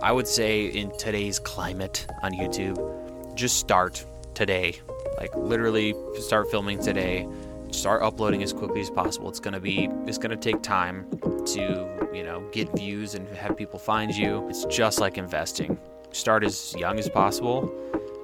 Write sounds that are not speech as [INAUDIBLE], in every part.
I would say in today's climate on YouTube, just start today. Like literally start filming today. Start uploading as quickly as possible. It's gonna be it's gonna take time to, you know, get views and have people find you. It's just like investing. Start as young as possible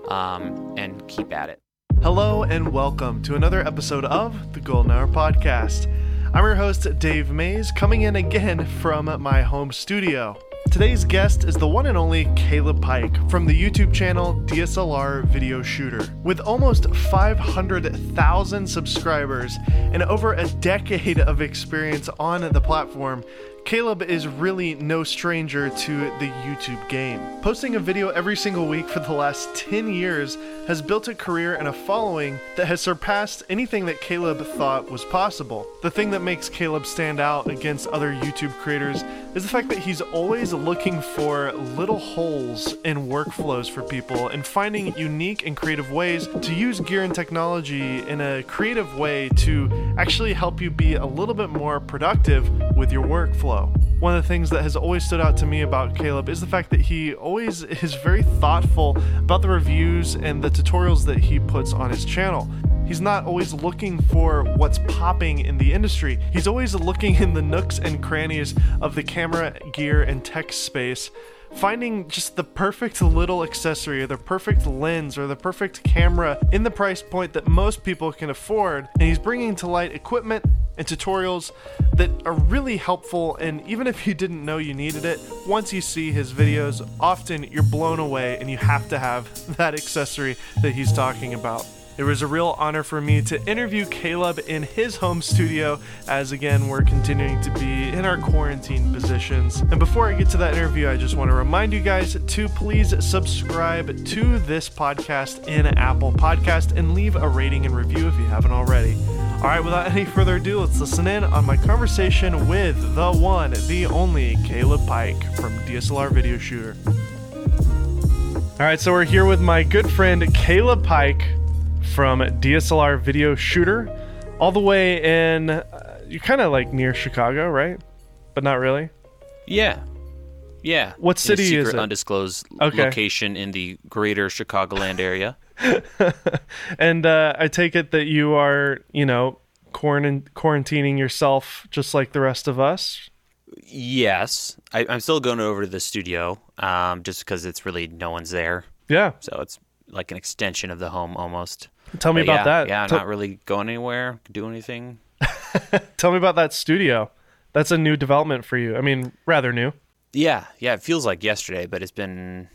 um, and keep at it. Hello and welcome to another episode of the Golden Hour Podcast. I'm your host, Dave Maze, coming in again from my home studio. Today's guest is the one and only Caleb Pike from the YouTube channel DSLR Video Shooter. With almost 500,000 subscribers and over a decade of experience on the platform, Caleb is really no stranger to the YouTube game. Posting a video every single week for the last 10 years has built a career and a following that has surpassed anything that Caleb thought was possible. The thing that makes Caleb stand out against other YouTube creators is the fact that he's always looking for little holes in workflows for people and finding unique and creative ways to use gear and technology in a creative way to actually help you be a little bit more productive with your workflow. One of the things that has always stood out to me about Caleb is the fact that he always is very thoughtful about the reviews and the tutorials that he puts on his channel. He's not always looking for what's popping in the industry. He's always looking in the nooks and crannies of the camera, gear, and tech space finding just the perfect little accessory or the perfect lens or the perfect camera in the price point that most people can afford. And he's bringing to light equipment and tutorials that are really helpful. And even if you didn't know you needed it once you see his videos often you're blown away and you have to have [LAUGHS] that accessory that he's talking about it was a real honor for me to interview Caleb in his home studio, as again, we're continuing to be in our quarantine positions. And before I get to that interview, I just want to remind you guys to please subscribe to this podcast in Apple Podcast and leave a rating and review if you haven't already. All right, without any further ado, let's listen in on my conversation with the one, the only Caleb Pike from DSLR Video Shooter. All right, so we're here with my good friend Caleb Pike from DSLR Video Shooter, all the way in. Uh, you're kind of like near Chicago, right? But not really. Yeah, yeah. What city secret, is it? undisclosed Okay. location in the greater Chicagoland area. [LAUGHS] and uh, I take it that you are, you know, quarant- quarantining yourself just like the rest of us. Yes, I, I'm still going over to the studio, um, just because it's really no one's there, Yeah. so it's like an extension of the home almost. Tell me But about yeah, that. Yeah, Tell- not really going anywhere, do anything. [LAUGHS] Tell me about that studio. That's a new development for you. I mean, rather new. Yeah, yeah, it feels like yesterday, but it's been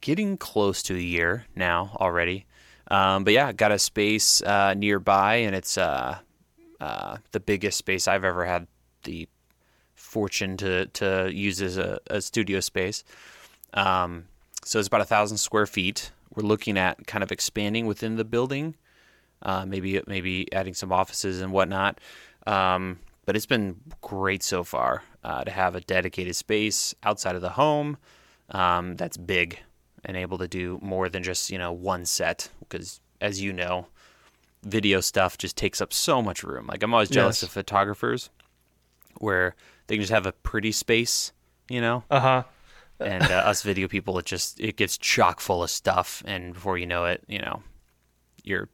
getting close to a year now already. Um, but yeah, got a space uh, nearby, and it's uh, uh, the biggest space I've ever had the fortune to to use as a, a studio space. Um, so it's about a thousand square feet. We're looking at kind of expanding within the building, uh, maybe maybe adding some offices and whatnot. Um, but it's been great so far uh, to have a dedicated space outside of the home um, that's big and able to do more than just you know one set because as you know video stuff just takes up so much room like i'm always jealous Yes. of photographers where they can just have a pretty space you know Uh huh. And uh, us video people it just it gets chock full of stuff and before you know it you know you're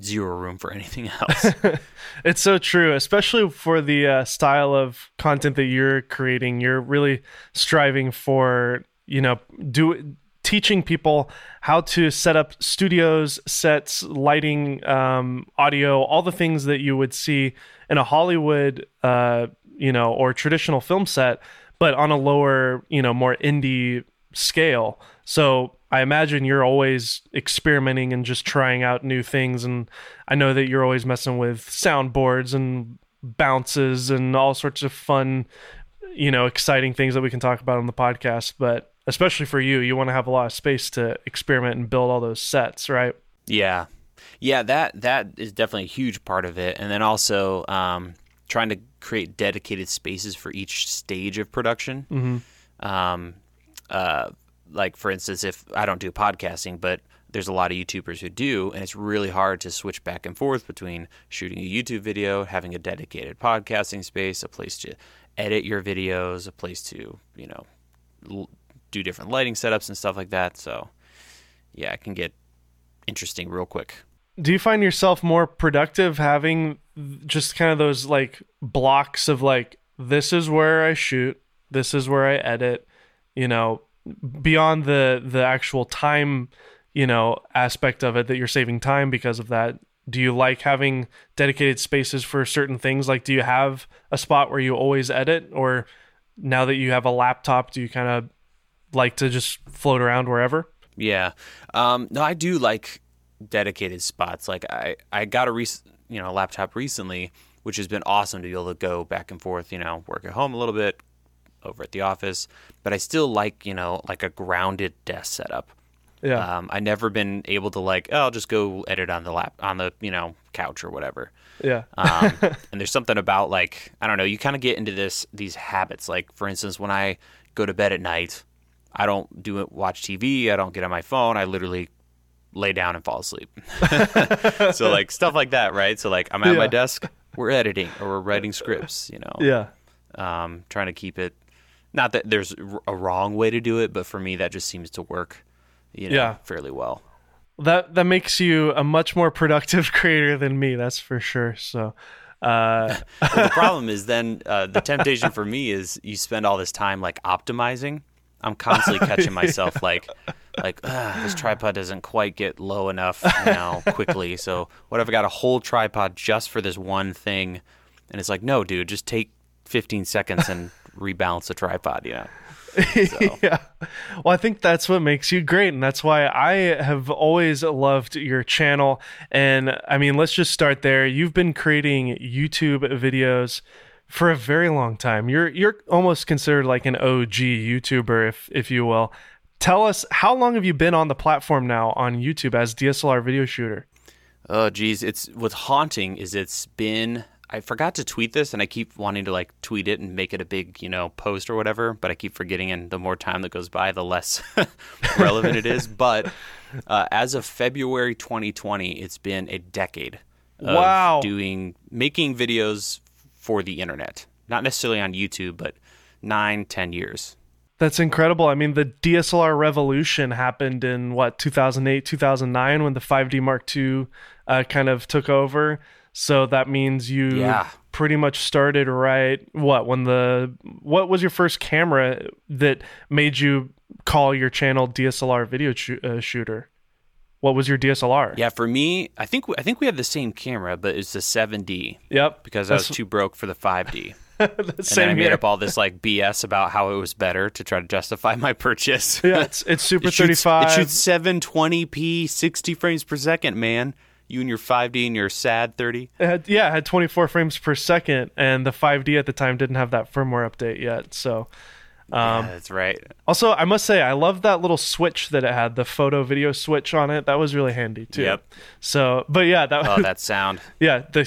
zero room for anything [LAUGHS] else [LAUGHS] It's so true, especially for the uh, style of content that you're creating. You're really striving for, you know, do teaching people how to set up studios, sets, lighting, um, audio, all the things that you would see in a Hollywood, uh, you know, or traditional film set, but on a lower, you know, more indie scale. So I imagine you're always experimenting and just trying out new things. And I know that you're always messing with soundboards and bounces and all sorts of fun, you know, exciting things that we can talk about on the podcast. But especially for you, you want to have a lot of space to experiment and build all those sets, right? Yeah, yeah, that that is definitely a huge part of it, and then also um, trying to create dedicated spaces for each stage of production. Mm-hmm. Um, uh, like for instance, if I don't do podcasting, but there's a lot of YouTubers who do, and it's really hard to switch back and forth between shooting a YouTube video, having a dedicated podcasting space, a place to edit your videos, a place to you know l- do different lighting setups and stuff like that. So yeah, it can get interesting real quick. Do you find yourself more productive having just kind of those like blocks of like this is where I shoot, this is where I edit, you know, beyond the the actual time, you know, aspect of it that you're saving time because of that. Do you like having dedicated spaces for certain things? Like do you have a spot where you always edit or now that you have a laptop, do you kind of like to just float around wherever? Yeah. Um, no, I do like dedicated spots. Like I, I got a rec- you know laptop recently, which has been awesome to be able to go back and forth. You know, work at home a little bit, over at the office, but I still like you know like a grounded desk setup. Yeah. Um, I never been able to like, oh, I'll just go edit on the lap on the you know couch or whatever. Yeah. um, [LAUGHS] and there's something about like I don't know, you kind of get into this these habits. Like for instance, when I go to bed at night, I don't do it watch TV. I don't get on my phone. I literally lay down and fall asleep. [LAUGHS] so like stuff like that, right? So like I'm at Yeah. my desk, we're editing or we're writing scripts. You know, yeah. um, trying to keep it. Not that there's a wrong way to do it, but for me that just seems to work. You know, Yeah. fairly well. that that makes you a much more productive [LAUGHS] creator than me that's for sure so uh [LAUGHS] Well, the problem is then uh, the temptation for me is you spend all this time like optimizing. I'm constantly catching myself like like [SIGHS] this tripod doesn't quite get low enough now [LAUGHS] quickly. So what if I got a whole tripod just for this one thing? And it's like, no, dude, just take 15 seconds and [LAUGHS] rebalance the tripod. You know. [LAUGHS] So, yeah well i think that's what makes you great and that's why i have always loved your channel and i mean let's just start there you've been creating youtube videos for a very long time you're you're almost considered like an og youtuber if if you will tell us how long have you been on the platform now on youtube as dslr video shooter Oh geez, it's what's haunting is it's been I forgot to tweet this and I keep wanting to like tweet it and make it a big, you know, post or whatever, but I keep forgetting and the more time that goes by the less [LAUGHS] relevant it is. But uh, as of February 2020, it's been a decade of Wow. doing making videos for the internet. Not necessarily on YouTube, but nine, ten years. That's incredible. I mean, the DSLR revolution happened in what 2008, 2009 when the 5D Mark II uh, kind of took over. So that means you Yeah. pretty much started right what when the what was your first camera that made you call your channel DSLR video shoo- uh, shooter? What was your DSLR? Yeah, for me, I think I think we had the same camera, but it's the 7D Yep. because I was too broke for the 5D. [LAUGHS] And then I made up all this like BS about how it was better to try to justify my purchase. yeah, it's it's [LAUGHS] Super it shoots, 35. It shoots 720p, 60 frames per second, man. You and your 5D and your sad 30. It had, yeah, it had 24 frames per second, and the 5D at the time didn't have that firmware update yet. So, um, yeah, that's right. also, I must say, I love that little switch that it had, the photo video switch on it. That was really handy too. Yep. So, but yeah, that Oh, [LAUGHS] that sound. yeah, the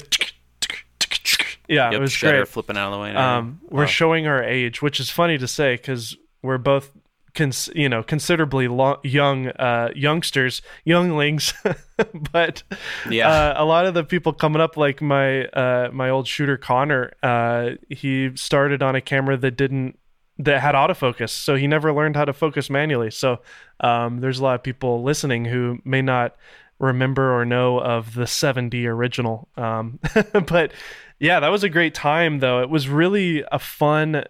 yeah, Yep, it was shutter great. flipping out of the way. Um, we're Oh. showing our age, which is funny to say because we're both, cons- you know, considerably lo- young uh, youngsters, younglings. [LAUGHS] but Yeah. uh, a lot of the people coming up, like my uh, my old shooter Connor, uh, he started on a camera that didn't that had autofocus, so he never learned how to focus manually. So um, there's a lot of people listening who may not remember or know of the 7D original. Um, [LAUGHS] but yeah, that was a great time, though. It was really a fun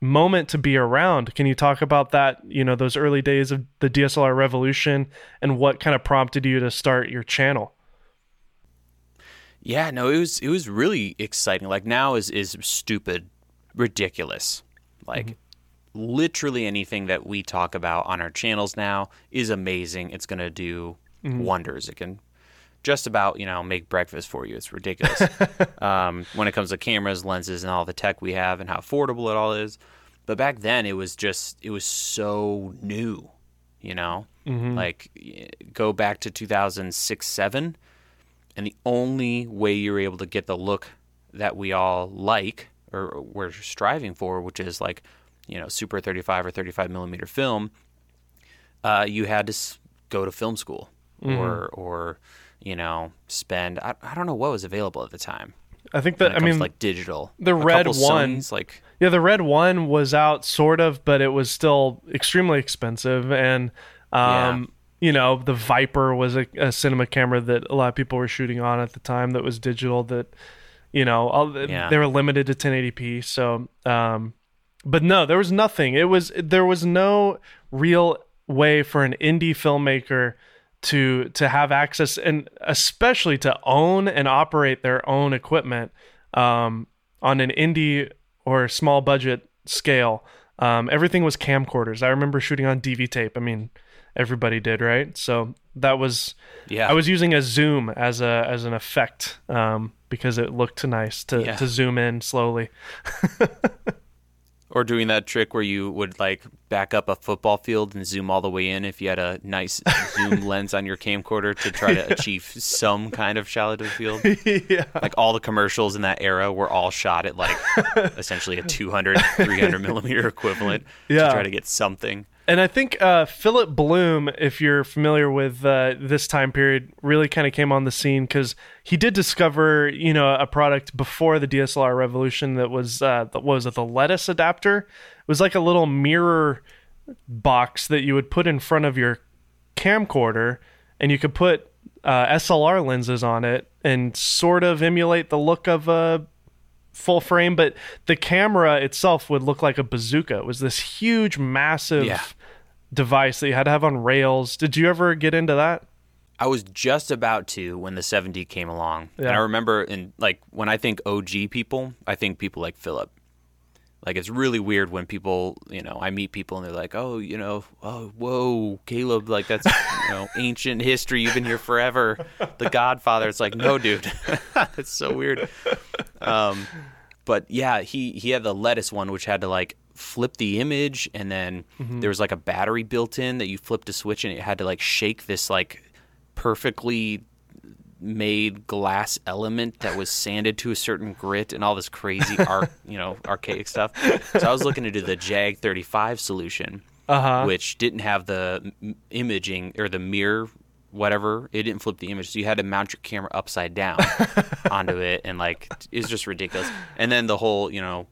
moment to be around. Can you talk about that? You know, those early days of the DSLR revolution and what kind of prompted you to start your channel? Yeah, no, it was it was really exciting. Like now is is stupid, ridiculous. Like literally anything that we talk about on our channels now is amazing. It's going to do wonders. It can just about, you know, make breakfast for you. It's ridiculous. [LAUGHS] um, when it comes to cameras, lenses and all the tech we have and how affordable it all is. But back then it was just it was so new, you know? Like go back to 2006 7 and the only way you're able to get the look that we all like or we're striving for, which is like, you know, super 35 or 35 millimeter film, uh, you had to go to film school or or you know spend. I, I don't know what was available at the time. I think that I mean to, like digital. the A red one- like Yeah, Yeah, the red one was out sort of, but it was still extremely expensive. And, um, you know, the Viper was a, a, cinema camera that a lot of people were shooting on at the time that was digital that, you know, all, yeah. they were limited to 1080p. So, um, but no, there was nothing. It was, there was no real way for an indie filmmaker to to have access and especially to own and operate their own equipment um, on an indie or small budget scale. Um, everything was camcorders. I remember shooting on DV tape. I mean, everybody did, right? So that was yeah. I was using a zoom as a as an effect um, because it looked nice to yeah. to zoom in slowly. [LAUGHS] Or doing that trick where you would like back up a football field and zoom all the way in if you had a nice [LAUGHS] zoom lens on your camcorder to try to achieve some kind of shallow to the field. [LAUGHS] yeah. Like all the commercials in that era were all shot at like [LAUGHS] essentially a 200, 300 millimeter equivalent yeah. to try to get something. And I think uh, Philip Bloom, if you're familiar with uh, this time period, really kind of came on the scene because he did discover, you know, a product before the DSLR revolution that was uh, what was it, the Letus adapter? It was like a little mirror box that you would put in front of your camcorder, and you could put uh, SLR lenses on it and sort of emulate the look of a full frame, but the camera itself would look like a bazooka. It was this huge, massive yeah. device that you had to have on rails. Did you ever get into that? I was just about to when the 7D came along. Yeah. And I remember in like when I think OG people, I think people like Philip. Like it's really weird when people, you know, I meet people and they're like, "Oh, you know, oh, whoa, Caleb, like that's you know [LAUGHS] ancient history. You've been here forever. The Godfather." It's like, no, dude, [LAUGHS] it's so weird. Um, but yeah, he he had the Letus one, which had to like flip the image, and then mm-hmm. there was like a battery built in that you flipped a switch, and it had to like shake this like perfectly made glass element that was sanded to a certain grit and all this crazy [LAUGHS] art, you know, archaic stuff. So I was looking to do the Jag 35 solution, uh-huh. which didn't have the imaging or the mirror whatever. It didn't flip the image, so you had to mount your camera upside down [LAUGHS] onto it, and like it's just ridiculous. And then the whole, you know,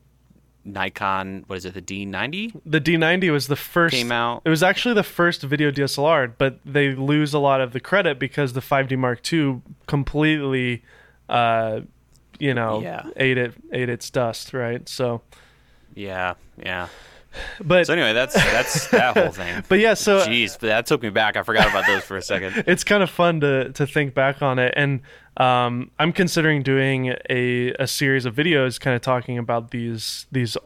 Nikon, what is it, the D90? The D90 was the first. Came out. It was actually the first video DSLR, but they lose a lot of the credit because the 5D Mark II completely, uh, you know, yeah. ate it ate its dust, right? So. Yeah, yeah. But so anyway, that's that's that whole [LAUGHS] thing. But yeah, so jeez, but that took me back. I forgot about those for a second. [LAUGHS] It's kind of fun to to think back on it, and um, I'm considering doing a a series of videos, kind of talking about these these.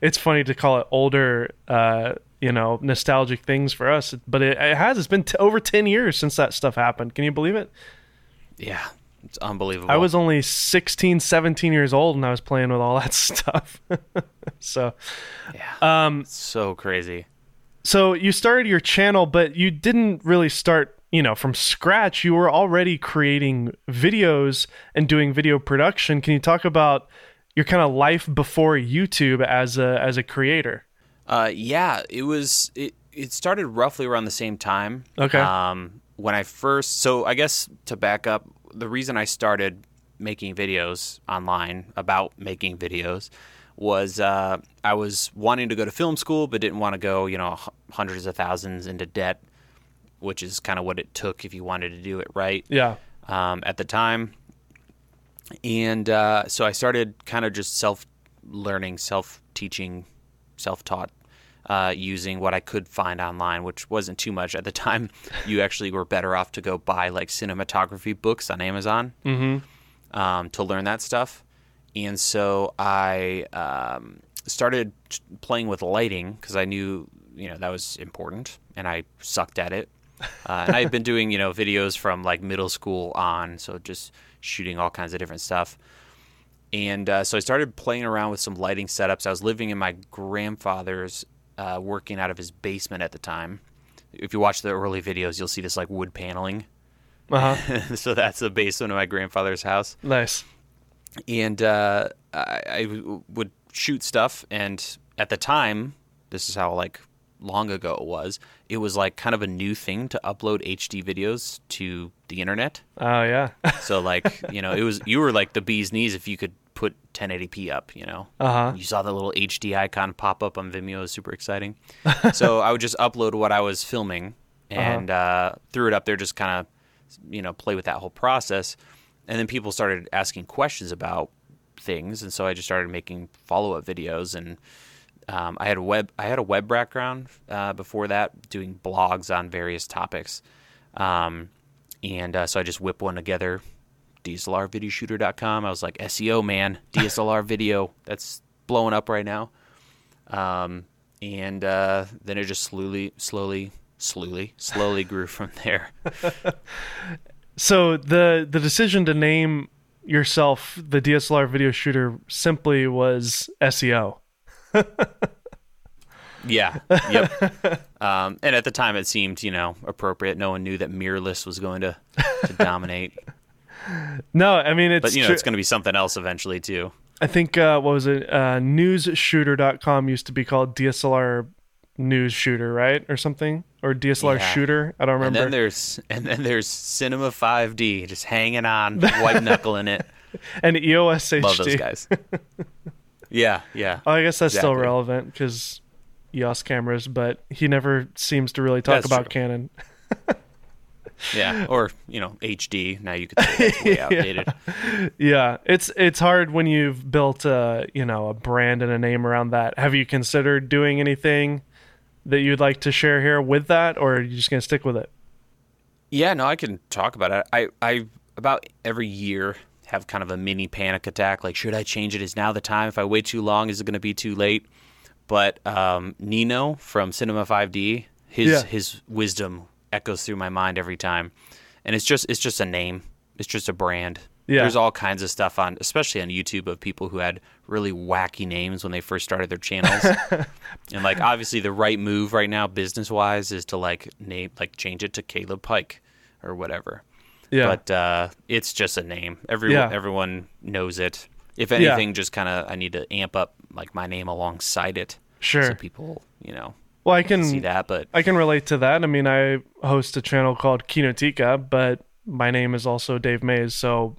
It's funny to call it older. Uh, you know, nostalgic things for us, but it, it has. It's been t- over ten years since that stuff happened. Can you believe it? Yeah, it's unbelievable. I was only 16, 17 years old and I was playing with all that [LAUGHS] stuff. so, yeah. Um, so crazy. So you started your channel, but you didn't really start, you know, from scratch. You were already creating videos and doing video production. Can you talk about your kind of life before YouTube as a as a creator? Uh, yeah, it was. It it started roughly around the same time. Okay. Um, when I first, so I guess to back up, the reason I started making videos online about making videos was uh, I was wanting to go to film school, but didn't want to go, you know, hundreds of thousands into debt, which is kind of what it took if you wanted to do it right. Yeah. Um, at the time, and uh, so I started kind of just self learning, self teaching, self taught uh, using what I could find online, which wasn't too much at the [LAUGHS] time. You actually were better off to go buy like cinematography books on Amazon mm-hmm. um, to learn that stuff. And so I um, started playing with lighting because I knew you know that was important, and I sucked at it. Uh, and I had been [LAUGHS] doing you know videos from like middle school on, so just shooting all kinds of different stuff. And uh, so I started playing around with some lighting setups. I was living in my grandfather's uh, working out of his basement at the time. If you watch the early videos, you'll see this like wood paneling. Uh-huh. [LAUGHS] so that's the basement of my grandfather's house. Nice. And uh, I, I w- would shoot stuff, and at the time, this is how like long ago it was. It was like kind of a new thing to upload HD videos to the internet. Oh yeah. so like you know, it was you were like the bee's knees if you could put 1080p up, you know. Uh-huh. You saw the little HD icon pop up on Vimeo. It was super exciting. [LAUGHS] so I would just upload what I was filming and uh, threw it up there, just kind of, you know, play with that whole process. And then people started asking questions about things, and so I just started making follow up videos. And um, I had a web I had a web background uh, before that, doing blogs on various topics. Um, and uh, so I just whipped one together, DSLRvideoshooter.com. I was like, SEO man, DSLR video, that's blowing up right now. Um, and uh, then it just slowly, slowly, slowly, slowly grew from [LAUGHS] there. [LAUGHS] So the the decision to name yourself the DSLR video shooter simply was SEO. [LAUGHS] Yeah. Yep. um, and at the time, it seemed you know appropriate. No one knew that mirrorless was going to, to dominate, No, I mean it's but you know true. it's going to be something else eventually too. I think uh, what was it? Uh, newsshooter.com used to be called DSLR News Shooter, right, or something, or DSLR Yeah. Shooter. I don't remember. And then there's and then there's Cinema 5D just hanging on, white knuckling it. [LAUGHS] And EOS HD. Love those guys. [LAUGHS] yeah, yeah. Oh, I guess that's still relevant because EOS cameras, but he never seems to really talk That's about true. Canon. [LAUGHS] Yeah, [LAUGHS] or you know HD. Now you could say that's way [LAUGHS] outdated. Yeah, it's it's hard when you've built a you know a brand and a name around that. Have you considered doing anything that you'd like to share here with that, or are you just gonna stick with it? Yeah, no, I can talk about it. I, I about every year have kind of a mini panic attack. Like, should I change it? Is now the time? If I wait too long, is it going to be too late? But um, Nino from Cinema 5D, his Yeah. his wisdom echoes through my mind every time, and it's just it's just a name. It's just a brand. Yeah. There's all kinds of stuff on, especially on YouTube, of people who had really wacky names when they first started their channels. [LAUGHS] and like, obviously, the right move right now, business wise, is to like name, like change it to Caleb Pike or whatever. Yeah, But uh, it's just a name. Everyone, Yeah. everyone knows it. If Yeah. anything, just kind of, I need to amp up like my name alongside it, sure. so people, you know, well, I can see that. But I can relate to that. I mean, I host a channel called Kinotika, but my name is also Dave Maze, so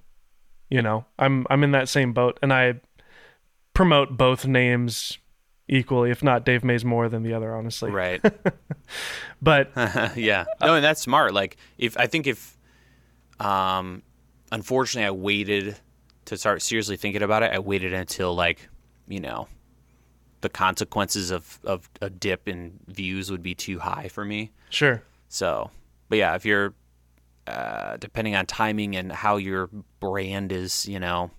you know, I'm I'm in that same boat, and I promote both names equally, if not Dave Maze more than the other, honestly. right, [LAUGHS] But [LAUGHS] yeah, no, and that's smart. Like, if I think if, um, unfortunately, I waited to start seriously thinking about it. I waited until like, you know, the consequences of of a dip in views would be too high for me. sure, So, but yeah, if you're uh, depending on timing and how your brand is, you know,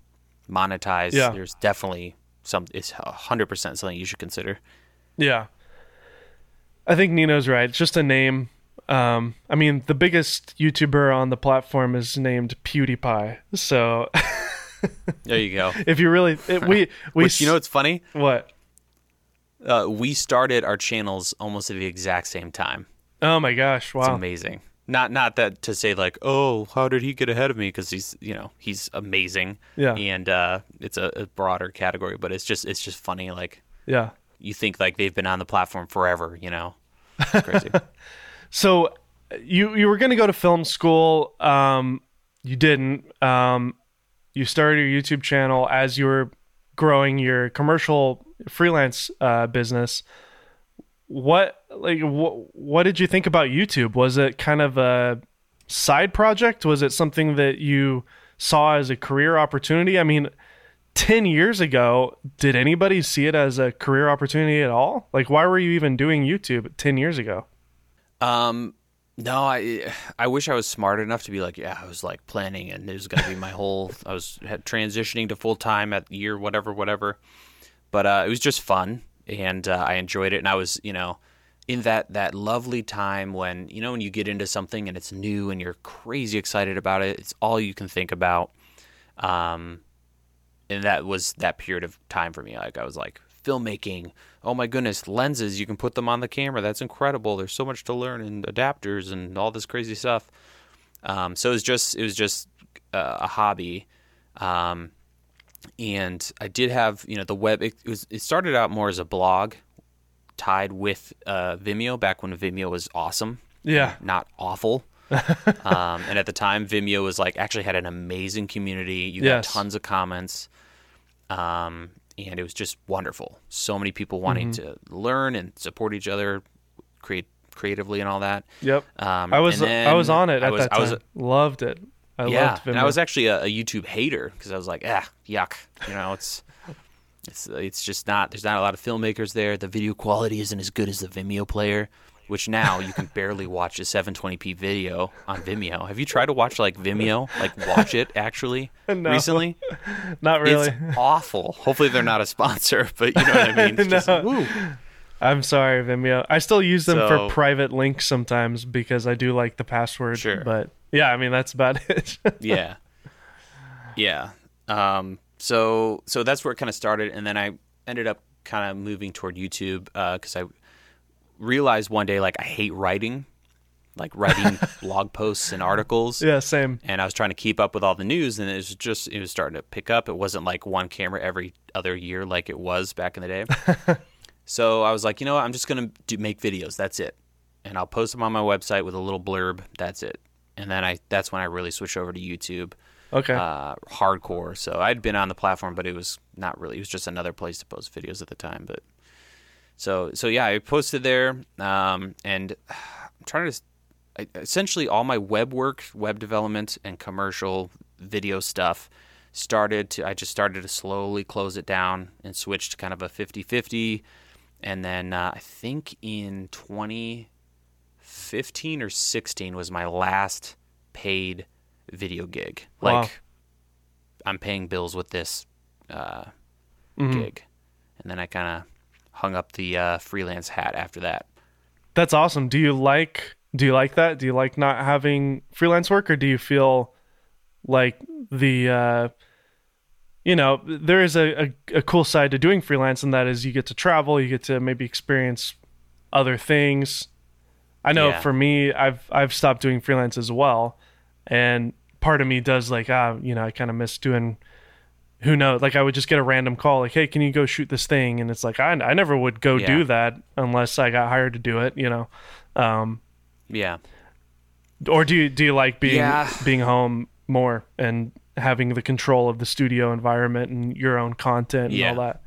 monetized, Yeah. there's definitely some. It's hundred percent something you should consider. yeah. I think Nino's right. It's just a name. Um, I mean, the biggest YouTuber on the platform is named PewDiePie. So [LAUGHS] There you go. if you really, it, we we Which you know, it's funny. what? Uh, we started our channels almost at the exact same time. Oh my gosh! Wow, it's amazing. Not not that to say like, oh, how did he get ahead of me? Because he's you know he's amazing. Yeah. And uh, it's a, a broader category, but it's just it's just funny. Like Yeah. you think like they've been on the platform forever. You know, it's crazy. [LAUGHS] So you you were going to go to film school. Um, you didn't. Um, you started your YouTube channel as you were growing your commercial freelance uh, business. What like what what did you think about YouTube? Was it kind of a side project? Was it something that you saw as a career opportunity? I mean, 10 years ago, did anybody see it as a career opportunity at all? Like why were you even doing YouTube 10 years ago? Um, no, I I wish I was smart enough to be like, yeah, I was like planning, and it was gonna be my whole. I was transitioning to full time at year whatever whatever, but uh, it was just fun, and uh, I enjoyed it, and I was you know in that that lovely time when you know when you get into something and it's new and you're crazy excited about it, it's all you can think about. Um, and that was that period of time for me. Like I was like filmmaking. Oh my goodness, lenses! You can put them on the camera. That's incredible. There's so much to learn and adapters and all this crazy stuff. Um, so it was just it was just uh, a hobby. Um, and I did have you know the web. It, was it started out more as a blog, tied with uh, Vimeo back when Vimeo was awesome Yeah. not awful. [LAUGHS] um, and at the time, Vimeo was like actually had an amazing community. You Yes. got tons of comments, um, and it was just wonderful. So many people wanting to learn and support each other, create creatively and all that. Yep. Um, I was I was on it I at was- that I was- loved it. I yeah, loved and I was actually a, a YouTube hater because I was like, ah, yuck. You know, it's [LAUGHS] it's it's just not. There's not a lot of filmmakers there. The video quality isn't as good as the Vimeo player, which now you can barely watch a 720p video on Vimeo. Have you tried to watch like Vimeo, like watch it actually [LAUGHS] No. recently? [LAUGHS] Not really. It's awful. Hopefully they're not a sponsor, but you know what I mean. It's just, No. I'm sorry, Vimeo. I still use them So- for private links sometimes because I do like the password. Sure. But yeah, I mean that's about [LAUGHS] it. yeah. Yeah. Um so so that's where it kind of started and then i ended up kind of moving toward youtube because i realized one day like i hate writing like writing [LAUGHS] blog posts and articles. Yeah, same. and i was trying to keep up with all the news and it was just it was starting to pick up. It wasn't like one camera every other year like it was back in the day. [LAUGHS] So i was like you know what? I'm just gonna do make videos. That's it. And i'll post them on my website with a little blurb. That's it and then i that's when i really switched over to youtube Okay. uh, hardcore. So I'd been on the platform, but it was not really. It was just another place to post videos at the time. But so so yeah, I posted there, um, and [SIGHS] I'm trying to. I, essentially, all my web work, web development, and commercial video stuff started to. I just started to slowly close it down and switch to kind of a 50-50. and then uh, I think in 2015 or 16 was my last paid video gig. Wow. Like I'm paying bills with this uh, Mhm. gig, and then I kind of hung up the uh, freelance hat after that. That's awesome. Do you like do you like that? Do you like not having freelance work or do you feel like the uh you know, there is a, a, a cool side to doing freelance and that is you get to travel, you get to maybe experience other things. I know Yeah. for me I've I've stopped doing freelance as well and part of me does like ah, you know, I kind of miss doing who knows like i would just get a random call like hey can you go shoot this thing and it's like i, I never would go Yeah. do that unless i got hired to do it you know um, Yeah, or do you do you like being Yeah. being home more and having the control of the studio environment and your own content and Yeah. all that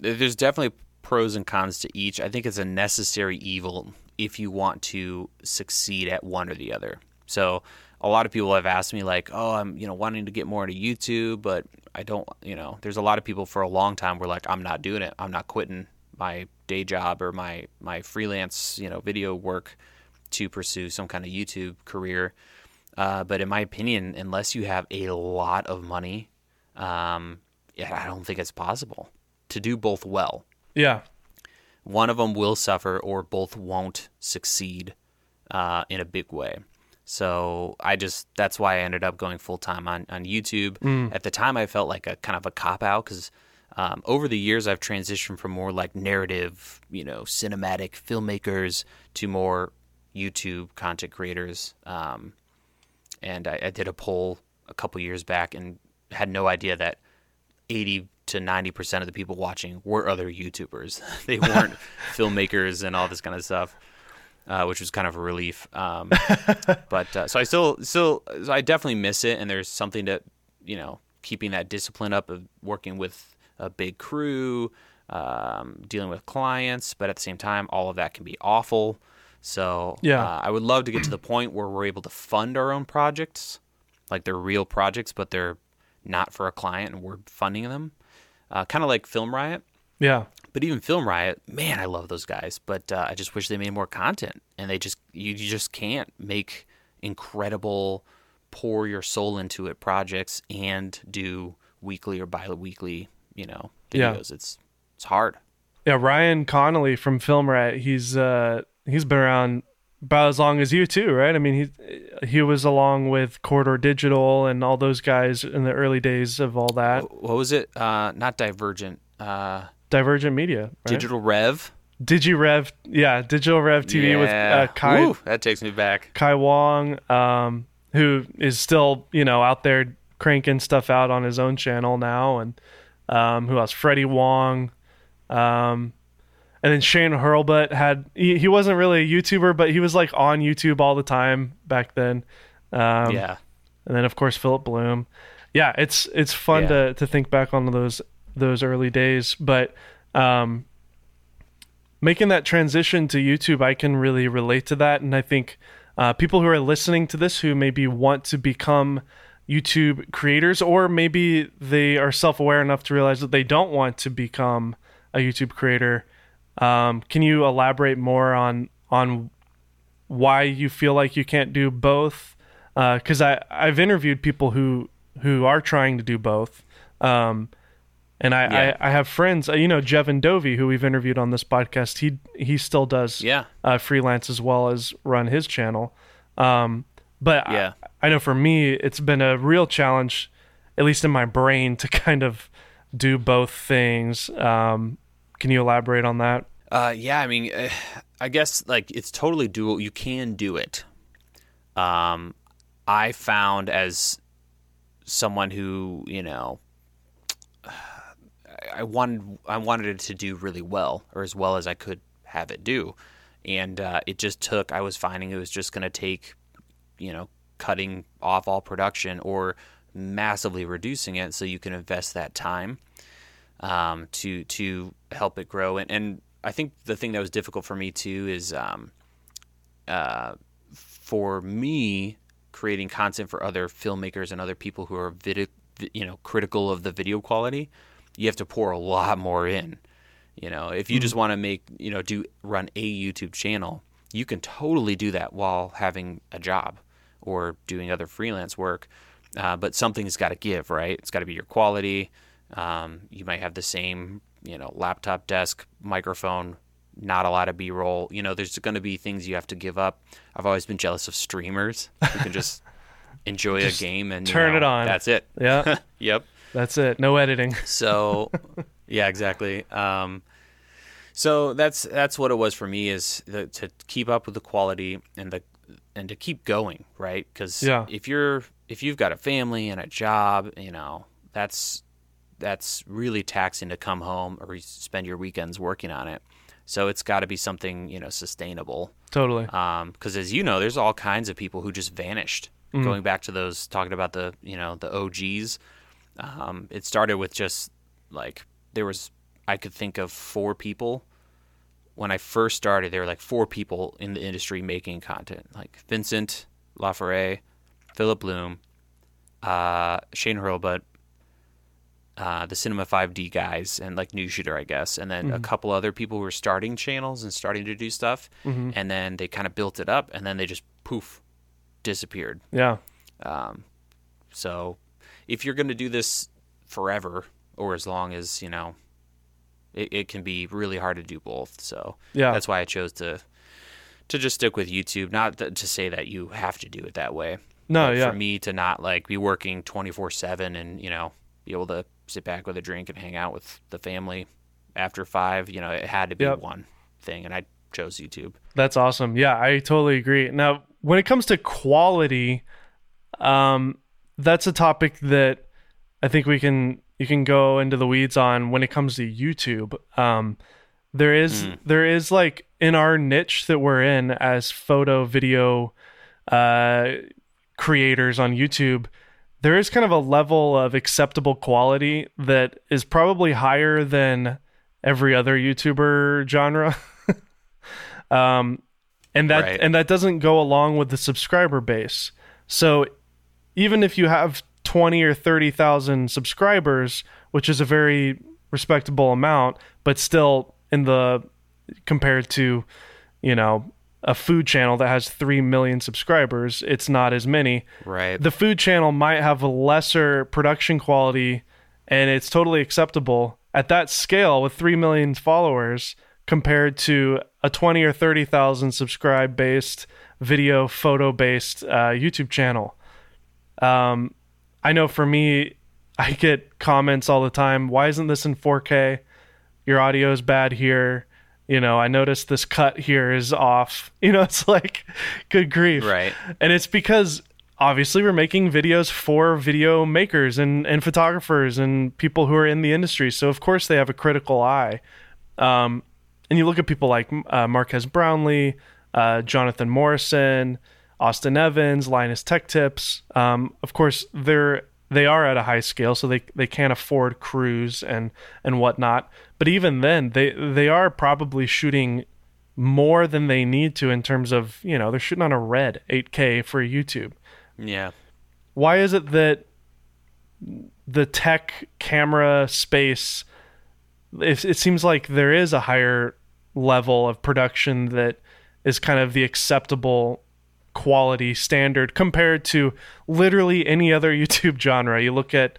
there's definitely pros and cons to each. I think it's a necessary evil if you want to succeed at one or the other. So a lot of people have asked me like, "Oh, I'm you know wanting to get more into YouTube, but I don't, you know." There's a lot of people for a long time were like, "I'm not doing it. I'm not quitting my day job or my my freelance, you know, video work to pursue some kind of YouTube career." Uh, but in my opinion, unless you have a lot of money, um, I don't think it's possible to do both well. yeah One of them will suffer, or both won't succeed uh, in a big way. So I just that's why I ended up going full time on on YouTube. At the time, I felt like a kind of a cop out because um, over the years I've transitioned from more like narrative, you know, cinematic filmmakers to more YouTube content creators. Um, and I, I did a poll a couple years back and had no idea that 80 to 90 percent of the people watching were other YouTubers. [LAUGHS] they weren't [LAUGHS] filmmakers and all this kind of stuff, uh, which was kind of a relief. Um, [LAUGHS] but uh, so I still, still, so I definitely miss it. And there's something to, you know, keeping that discipline up of working with a big crew, um, dealing with clients. But at the same time, all of that can be awful. So Yeah. uh, I would love to get to the [CLEARS THROAT] point where we're able to fund our own projects, like they're real projects, but they're not for a client, and we're funding them. Uh, kind of like Film Riot, yeah but even Film Riot, man, I love those guys. But uh, I just wish they made more content, and they just you, you just can't make incredible, pour your soul into it projects and do weekly or bi-weekly, you know, Yeah. videos. It's it's hard. yeah ryan connolly from film Riot. he's uh he's been around about as long as you too right i mean he he was along with corridor digital and all those guys in the early days of all that What was it? Uh, not Divergent. Uh, divergent media right? Digital Rev. DigiRev, yeah, Digital Rev TV with uh, Kai Woo, that takes me back. Kai Wong, um, who is still you know out there cranking stuff out on his own channel now, and um, who else? Freddie Wong, um, and then Shane Hurlbut had he, he wasn't really a YouTuber, but he was like on YouTube all the time back then. Um, yeah. and then of course Philip Bloom. Yeah, it's it's fun Yeah. to to think back on those those early days, but um, making that transition to YouTube, I can really relate to that, and I think uh, people who are listening to this who maybe want to become YouTube creators, or maybe they are self-aware enough to realize that they don't want to become a YouTube creator. Um, can you elaborate more on on why you feel like you can't do both? Because uh, I I've interviewed people who who are trying to do both. Um, and I, yeah. I, I, have friends, uh, you know, Jeven Dovey, who we've interviewed on this podcast. He he still does yeah. Uh, freelance as well as run his channel. Um, but yeah. I, I know for me, it's been a real challenge, at least in my brain, to [LAUGHS] kind of do both things. Um, can you elaborate on that? Uh, yeah, I mean, uh, I guess like it's totally doable. You can do it. Um, I found as someone who you know I wanted I wanted it to do really well or as well as I could have it do, and uh, it just took. I was finding it was just going to take, you know, cutting off all production or massively reducing it so you can invest that time um, to to help it grow. And, and I think the thing that was difficult for me too is um, uh, for me creating content for other filmmakers and other people who are video, you know critical of the video quality you have to pour a lot more in. You know, if you mm-hmm. just want to make, you know, do run a YouTube channel, you can totally do that while having a job or doing other freelance work. Uh, but something's got to give, right? It's got to be your quality. Um, you might have the same, you know, laptop desk, microphone, not a lot of B-roll. You know, there's going to be things you have to give up. I've always been jealous of streamers who can just [LAUGHS] enjoy just a game and turn know, it on. That's it. Yeah. [LAUGHS] yep. That's it. No editing. So, yeah, exactly. Um, so that's that's what it was for me is the, to keep up with the quality and the and to keep going, right? Because yeah. if you're if you've got a family and a job, you know that's that's really taxing to come home or spend your weekends working on it. So it's got to be something you know sustainable. Totally. Because um, as you know, there's all kinds of people who just vanished. Mm. Going back to those talking about the you know the OGs, um, it started with just like there was I could think of four people when I first started. There were like four people in the industry making content, like Vincent LaForêt, Philip Bloom, uh, Shane Hurlbut, uh, the Cinema 5D guys, and like New Shooter, I guess, and then mm-hmm. a couple other people who were starting channels and starting to do stuff, mm-hmm. and then they kind of built it up, and then they just poof disappeared. Yeah. Um, so if you're going to do this forever or as long as you know it, it can be really hard to do both so yeah that's why i chose to to just stick with youtube not th- to say that you have to do it that way no yeah for me to not like be working 24 7 and you know be able to sit back with a drink and hang out with the family after five you know it had to be yep. one thing and i chose youtube that's awesome yeah i totally agree now when it comes to quality um that's a topic that I think we can you can go into the weeds on when it comes to YouTube. Um, there is mm. there is like in our niche that we're in as photo video uh, creators on YouTube, there is kind of a level of acceptable quality that is probably higher than every other YouTuber genre. [LAUGHS] um, and that right. and that doesn't go along with the subscriber base. So even if you have 20 or 30,000 subscribers, which is a very respectable amount, but still in the compared to, you know, a food channel that has 3 million subscribers, it's not as many. Right. The food channel might have a lesser production quality and it's totally acceptable at that scale with 3 million followers compared to a 20 or 30,000 subscribe based video photo based uh, YouTube channel. Um, I know for me, I get comments all the time. Why isn't this in 4K? Your audio is bad here. You know, I noticed this cut here is off. [LAUGHS] You know, it's like, good grief. Right. And it's because obviously we're making videos for video makers and, and photographers and people who are in the industry. So, of course, they have a critical eye. Um, and you look at people like uh, Marques Brownlee, uh, Jonathan Morrison, Austin Evans, Linus Tech Tips. Um, of course, they're they are at a high scale, so they they can't afford crews and and whatnot. But even then, they they are probably shooting more than they need to in terms of you know they're shooting on a red 8K for YouTube. Yeah. Why is it that the tech camera space it, it seems like there is a higher level of production that is kind of the acceptable quality standard compared to literally any other [LAUGHS] YouTube genre. You look at,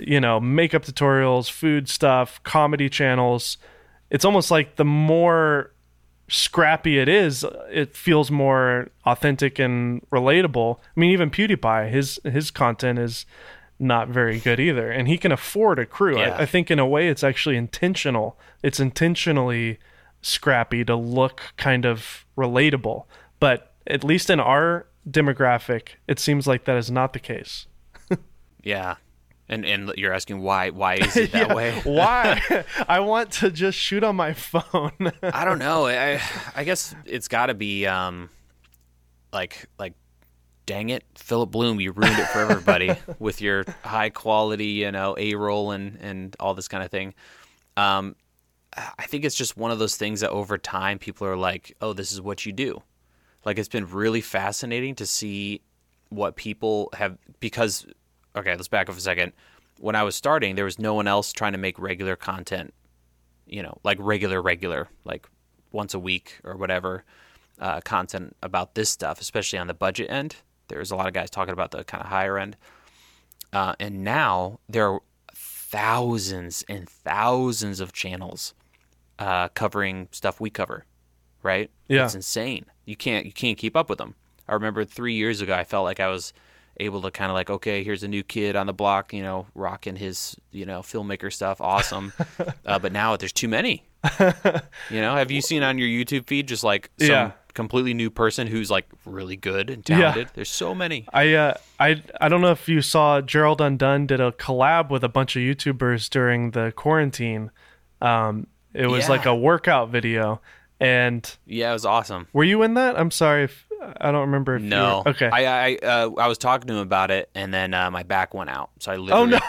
you know, makeup tutorials, food stuff, comedy channels. It's almost like the more scrappy it is, it feels more authentic and relatable. I mean, even PewDiePie, his his content is not very good either, and he can afford a crew. Yeah. I, I think in a way, it's actually intentional. It's intentionally scrappy to look kind of relatable, but at least in our demographic, it seems like that is not the case. [LAUGHS] Yeah. And and you're asking why why is it [LAUGHS] that Yeah, way? [LAUGHS] Why? I want to just shoot on my phone. I don't know. I I guess it's got to be um like like dang it, Philip Bloom, you ruined it for everybody with your high quality, you know, A-roll and and all this kind of thing. Um I think it's just one of those things that over time people are like, "Oh, this is what you do." Like it's been really fascinating to see what people have because okay, let's back up a second. When I was starting, there was no one else trying to make regular content, you know, like regular regular, like once a week or whatever, uh, content about this stuff, especially on the budget end. There's a lot of guys talking about the kind of higher end. Uh, and now there are thousands and thousands of channels uh, covering stuff we cover, right? Yeah. it's insane. You can't you can't keep up with them. I remember three years ago, I felt like I was able to kind of like, okay, here's a new kid on the block, you know, rocking his you know filmmaker stuff, awesome. [LAUGHS] uh, but now there's too many. you know, have you seen on your YouTube feed just like some Yeah. completely new person who's like really good and Yeah. talented? There's so many. I uh, I I don't know if you saw Gerald Undone did a collab with a bunch of YouTubers during the quarantine. Um, it was Yeah. like a workout video, and Yeah, it was awesome. were you in that? I'm sorry if I don't remember. If No. okay. I I uh, I was talking to him about it, and then uh, my back went out, so I literally oh no.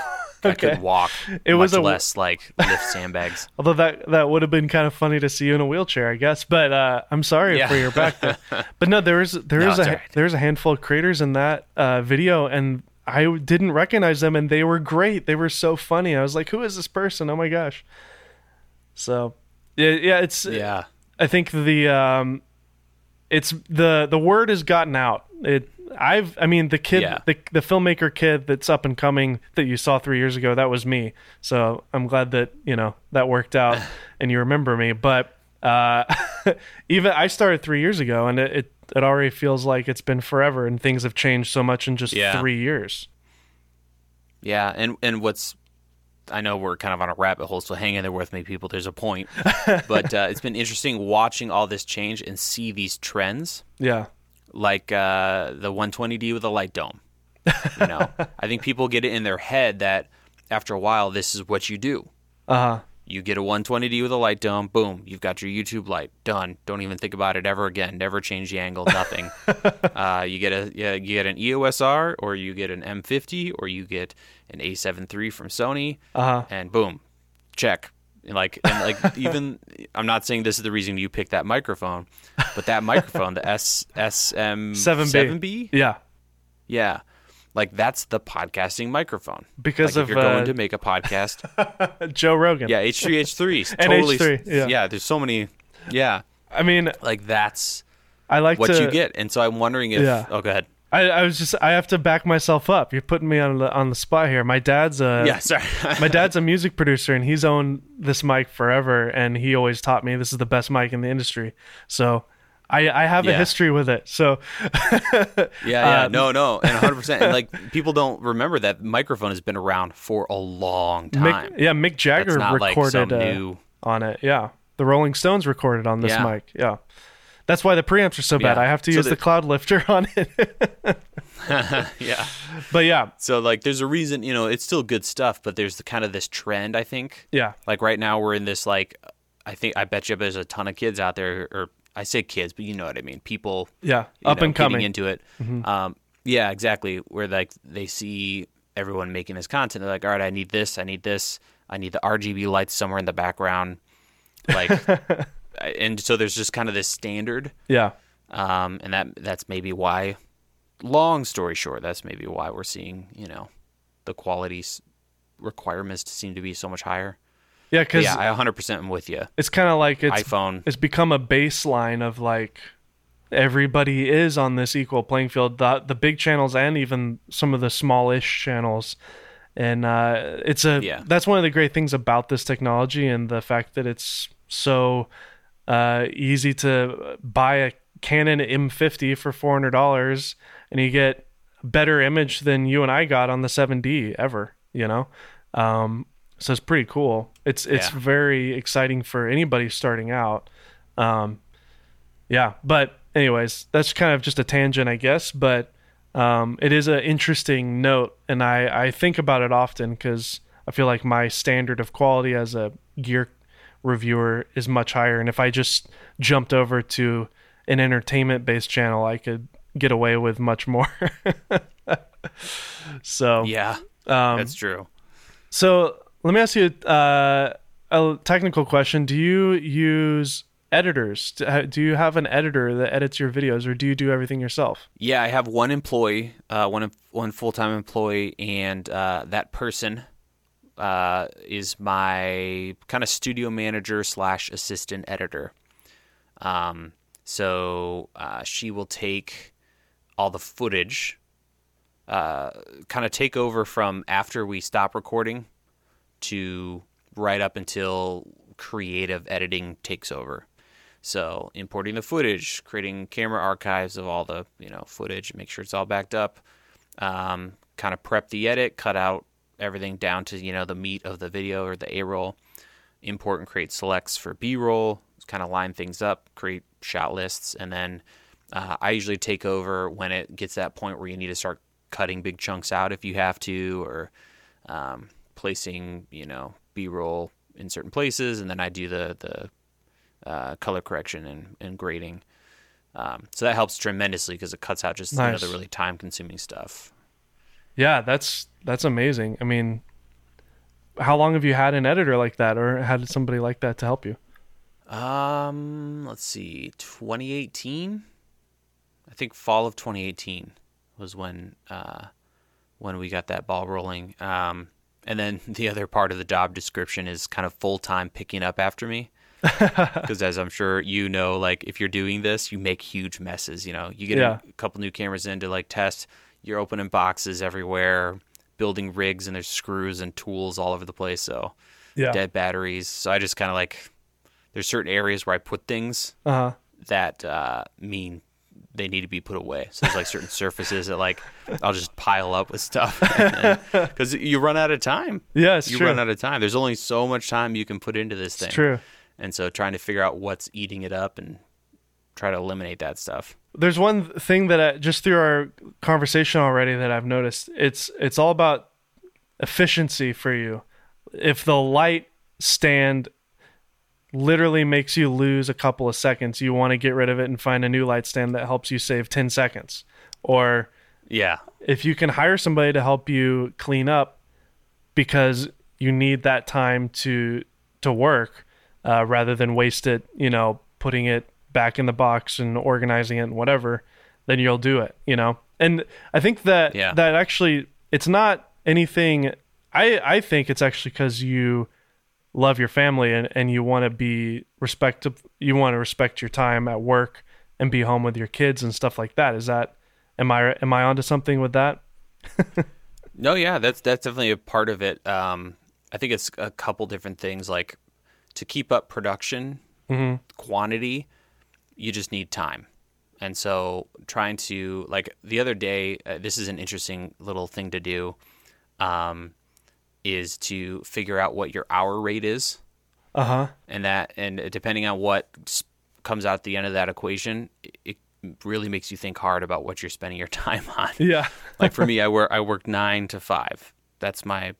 I [LAUGHS] okay. couldn't walk. It was much a- less like lift sandbags. [LAUGHS] Although that that would have been kind of funny to see you in a wheelchair, I guess. But uh, I'm sorry Yeah. for your back. There. [LAUGHS] But no, there is there No, is a right. there's a handful of creators in that uh, video, and I didn't recognize them, and they were great. They were so funny. I was like, who is this person? Oh my gosh. So yeah, yeah, it's Yeah. I think the um, it's the the word has gotten out. It I've I mean the kid Yeah. the the filmmaker kid that's up and coming that you saw three years ago that was me. So I'm glad that you know that worked out [LAUGHS] and you remember me. But uh, [LAUGHS] even I started three years ago and it, it it already feels like it's been forever and things have changed so much in just Yeah. three years. Yeah, and and what's I know we're kind of on a rabbit hole, so hang in there with me, people. There's a point, [LAUGHS] but uh, it's been interesting watching all this change and see these trends, Yeah. like uh, the 120D with a light dome. You know, [LAUGHS] I think people get it in their head that after a while, this is what you do. Uh huh. You get a 120D with a light dome, boom, you've got your YouTube light, done. Don't even think about it ever again. Never change the angle, nothing. [LAUGHS] uh, you get a you get an EOS R, or you get an M50, or you get an A7 III from Sony, Uh huh. and boom, check. Like and like [LAUGHS] even I'm not saying this is the reason you picked that microphone, but that microphone, the S SM 7B. [LAUGHS] B, Yeah. yeah. Like that's the podcasting microphone. Because like of if you're going uh, to make a podcast, [LAUGHS] Joe Rogan. yeah, H3, H3, [LAUGHS] And totally. H3, yeah. there's so many. Yeah, I mean, like that's I like what to. you get. And so I'm wondering if. Yeah. Oh, go ahead. I, I was just I have to back myself up. You're putting me on the on the spot here. My dad's a yeah, sorry. [LAUGHS] my dad's a music producer and he's owned this mic forever and he always taught me this is the best mic in the industry. So I I have a history with it. So [LAUGHS] yeah, yeah, Um, no, no, and 100. percent [LAUGHS] like people don't remember that microphone has been around for a long time. Mick, yeah, Mick Jagger not like recorded uh, new. on it. Yeah. The Rolling Stones recorded on this Yeah. mic. Yeah. That's why the preamps are so bad. Yeah. I have to So use the- the cloud lifter [LAUGHS] on it. yeah. but yeah, So like, there's a reason. You know, it's still good stuff, but there's the kind of this trend. I think. yeah. Like right now, we're in this like. I think I bet you there's a ton of kids out there, or I say kids, but you know what I mean. People Yeah. Up know, and coming. Mm-hmm. into it. Um, yeah, exactly. Where like they see everyone making this content. They're like, all right, I need this, I need this, I need the RGB lights somewhere in the background, like, [LAUGHS] and so there's just kind of this standard, Yeah. um, and that that's maybe why. Long story short, that's maybe why we're seeing you know the quality requirements seem to be so much higher. Yeah, because yeah, I 100% am with you. it's kind of like it's iPhone. it's become a baseline of like everybody is on this equal playing field. The the big channels and even some of the smallish channels, and uh, it's a Yeah. that's one of the great things about this technology and the fact that it's so uh, easy to buy a Canon M50 for four hundred dollars, and you get better image than you and I got on the 7D ever. You know, um, so it's pretty cool. It's it's Yeah. very exciting for anybody starting out. Um, yeah, but anyways, that's kind of just a tangent, I guess. But um, it is an interesting note, and I I think about it often because I feel like my standard of quality as a gear reviewer is much higher, and if I just jumped over to an entertainment based channel, I could get away with much more. [LAUGHS] so Yeah, um, that's true. so let me ask you uh, a technical question. Do you use editors? Do you have an editor that edits your videos, or do you do everything yourself? Yeah, I have one employee, uh, one one full time employee, and uh, that person uh, is my kind of studio manager slash assistant editor. Um, so uh, she will take all the footage, uh, kind of take over from after we stop recording to right up until creative editing takes over. So importing the footage, creating camera archives of all the you know footage, make sure it's all backed up. Um, kind of prep the edit, cut out everything down to you know the meat of the video or the A roll. Import and create selects for B roll. Kind of line things up, create shot lists, and then uh, I usually take over when it gets that point where you need to start cutting big chunks out if you have to, or um, placing you know B roll in certain places, and then I do the the uh, color correction and, and grading. Um, so that helps tremendously because it cuts out just you know, Nice. the really time consuming stuff. Yeah, that's that's amazing. I mean, how long have you had an editor like that, or had somebody like that to help you? Um, let's see, 2018. I think fall of 2018 was when uh, when we got that ball rolling. Um, and then [LAUGHS] the other part of the job description is kind of full time picking up after me. [LAUGHS] Because as I'm sure you know, like if you're doing this, you make huge messes. You know, you get Yeah. a couple new cameras in to like test. You're opening boxes everywhere, building rigs, and there's screws and tools all over the place. So Yeah. dead batteries. So I just kind of like there's certain areas where I put things Uh huh. that uh, mean they need to be put away. So there's like certain [LAUGHS] surfaces that like I'll just pile up with stuff [LAUGHS] because you run out of time. Yeah, you true. run out of time. There's only so much time you can put into this thing. it's true. And so trying to figure out what's eating it up and try to eliminate that stuff. There's one thing that I, just through our conversation already that I've noticed. It's it's all about efficiency for you. If the light stand literally makes you lose a couple of seconds, you want to get rid of it and find a new light stand that helps you save 10 seconds. Or Yeah. if you can hire somebody to help you clean up because you need that time to to work uh, rather than waste it, you know, putting it back in the box and organizing it and whatever, then you'll do it, you know. And I think that Yeah. that actually it's not anything. I I think it's actually because you love your family and, and you want to be respect you want to respect your time at work and be home with your kids and stuff like that. Is that am I am I onto something with that? [LAUGHS] No, yeah, that's that's definitely a part of it. Um, I think it's a couple different things. Like to keep up production quantity, you just need time. And so trying to like the other day, uh, this is an interesting little thing to do, um, is to figure out what your hour rate is, Uh huh. and that and depending on what comes out the end of that equation, it, really makes you think hard about what you're spending your [LAUGHS] time on Yeah. [LAUGHS] like for me, I work I work nine to five. That's my.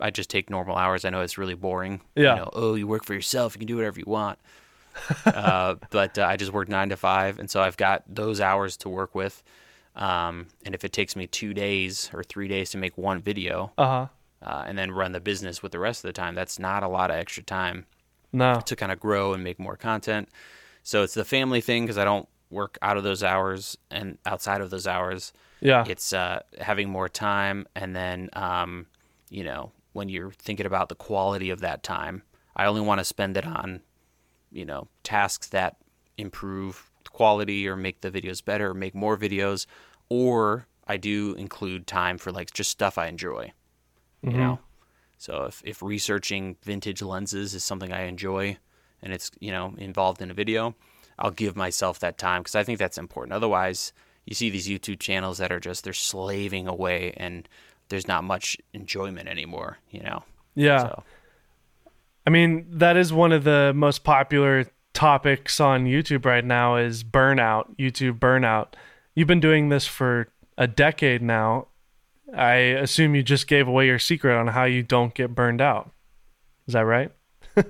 I just take normal hours. I know it's really boring. Yeah. You know, oh, you work for yourself. You can do whatever you want. [LAUGHS] uh, but uh, I just work nine to five, and so I've got those hours to work with. Um, and if it takes me two days or three days to make one video Uh huh. Uh, and then run the business with the rest of the time, that's not a lot of extra time No. to kind of grow and make more content. So it's the family thing because I don't work out of those hours and outside of those hours. Yeah. It's uh, having more time, and then um, you know when you're thinking about the quality of that time, I only want to spend it on you know tasks that improve quality or make the videos better, or make more videos, or I do include time for like just stuff I enjoy. You mm-hmm. know, so if if researching vintage lenses is something I enjoy, and it's you know involved in a video, I'll give myself that time because I think that's important. Otherwise, you see these YouTube channels that are just they're slaving away, and there's not much enjoyment anymore. You know. yeah. So I mean, that is one of the most popular topics on YouTube right now is burnout, YouTube burnout. You've been doing this for a decade now. I assume you just gave away your secret on how you don't get burned out. Is that right? [LAUGHS]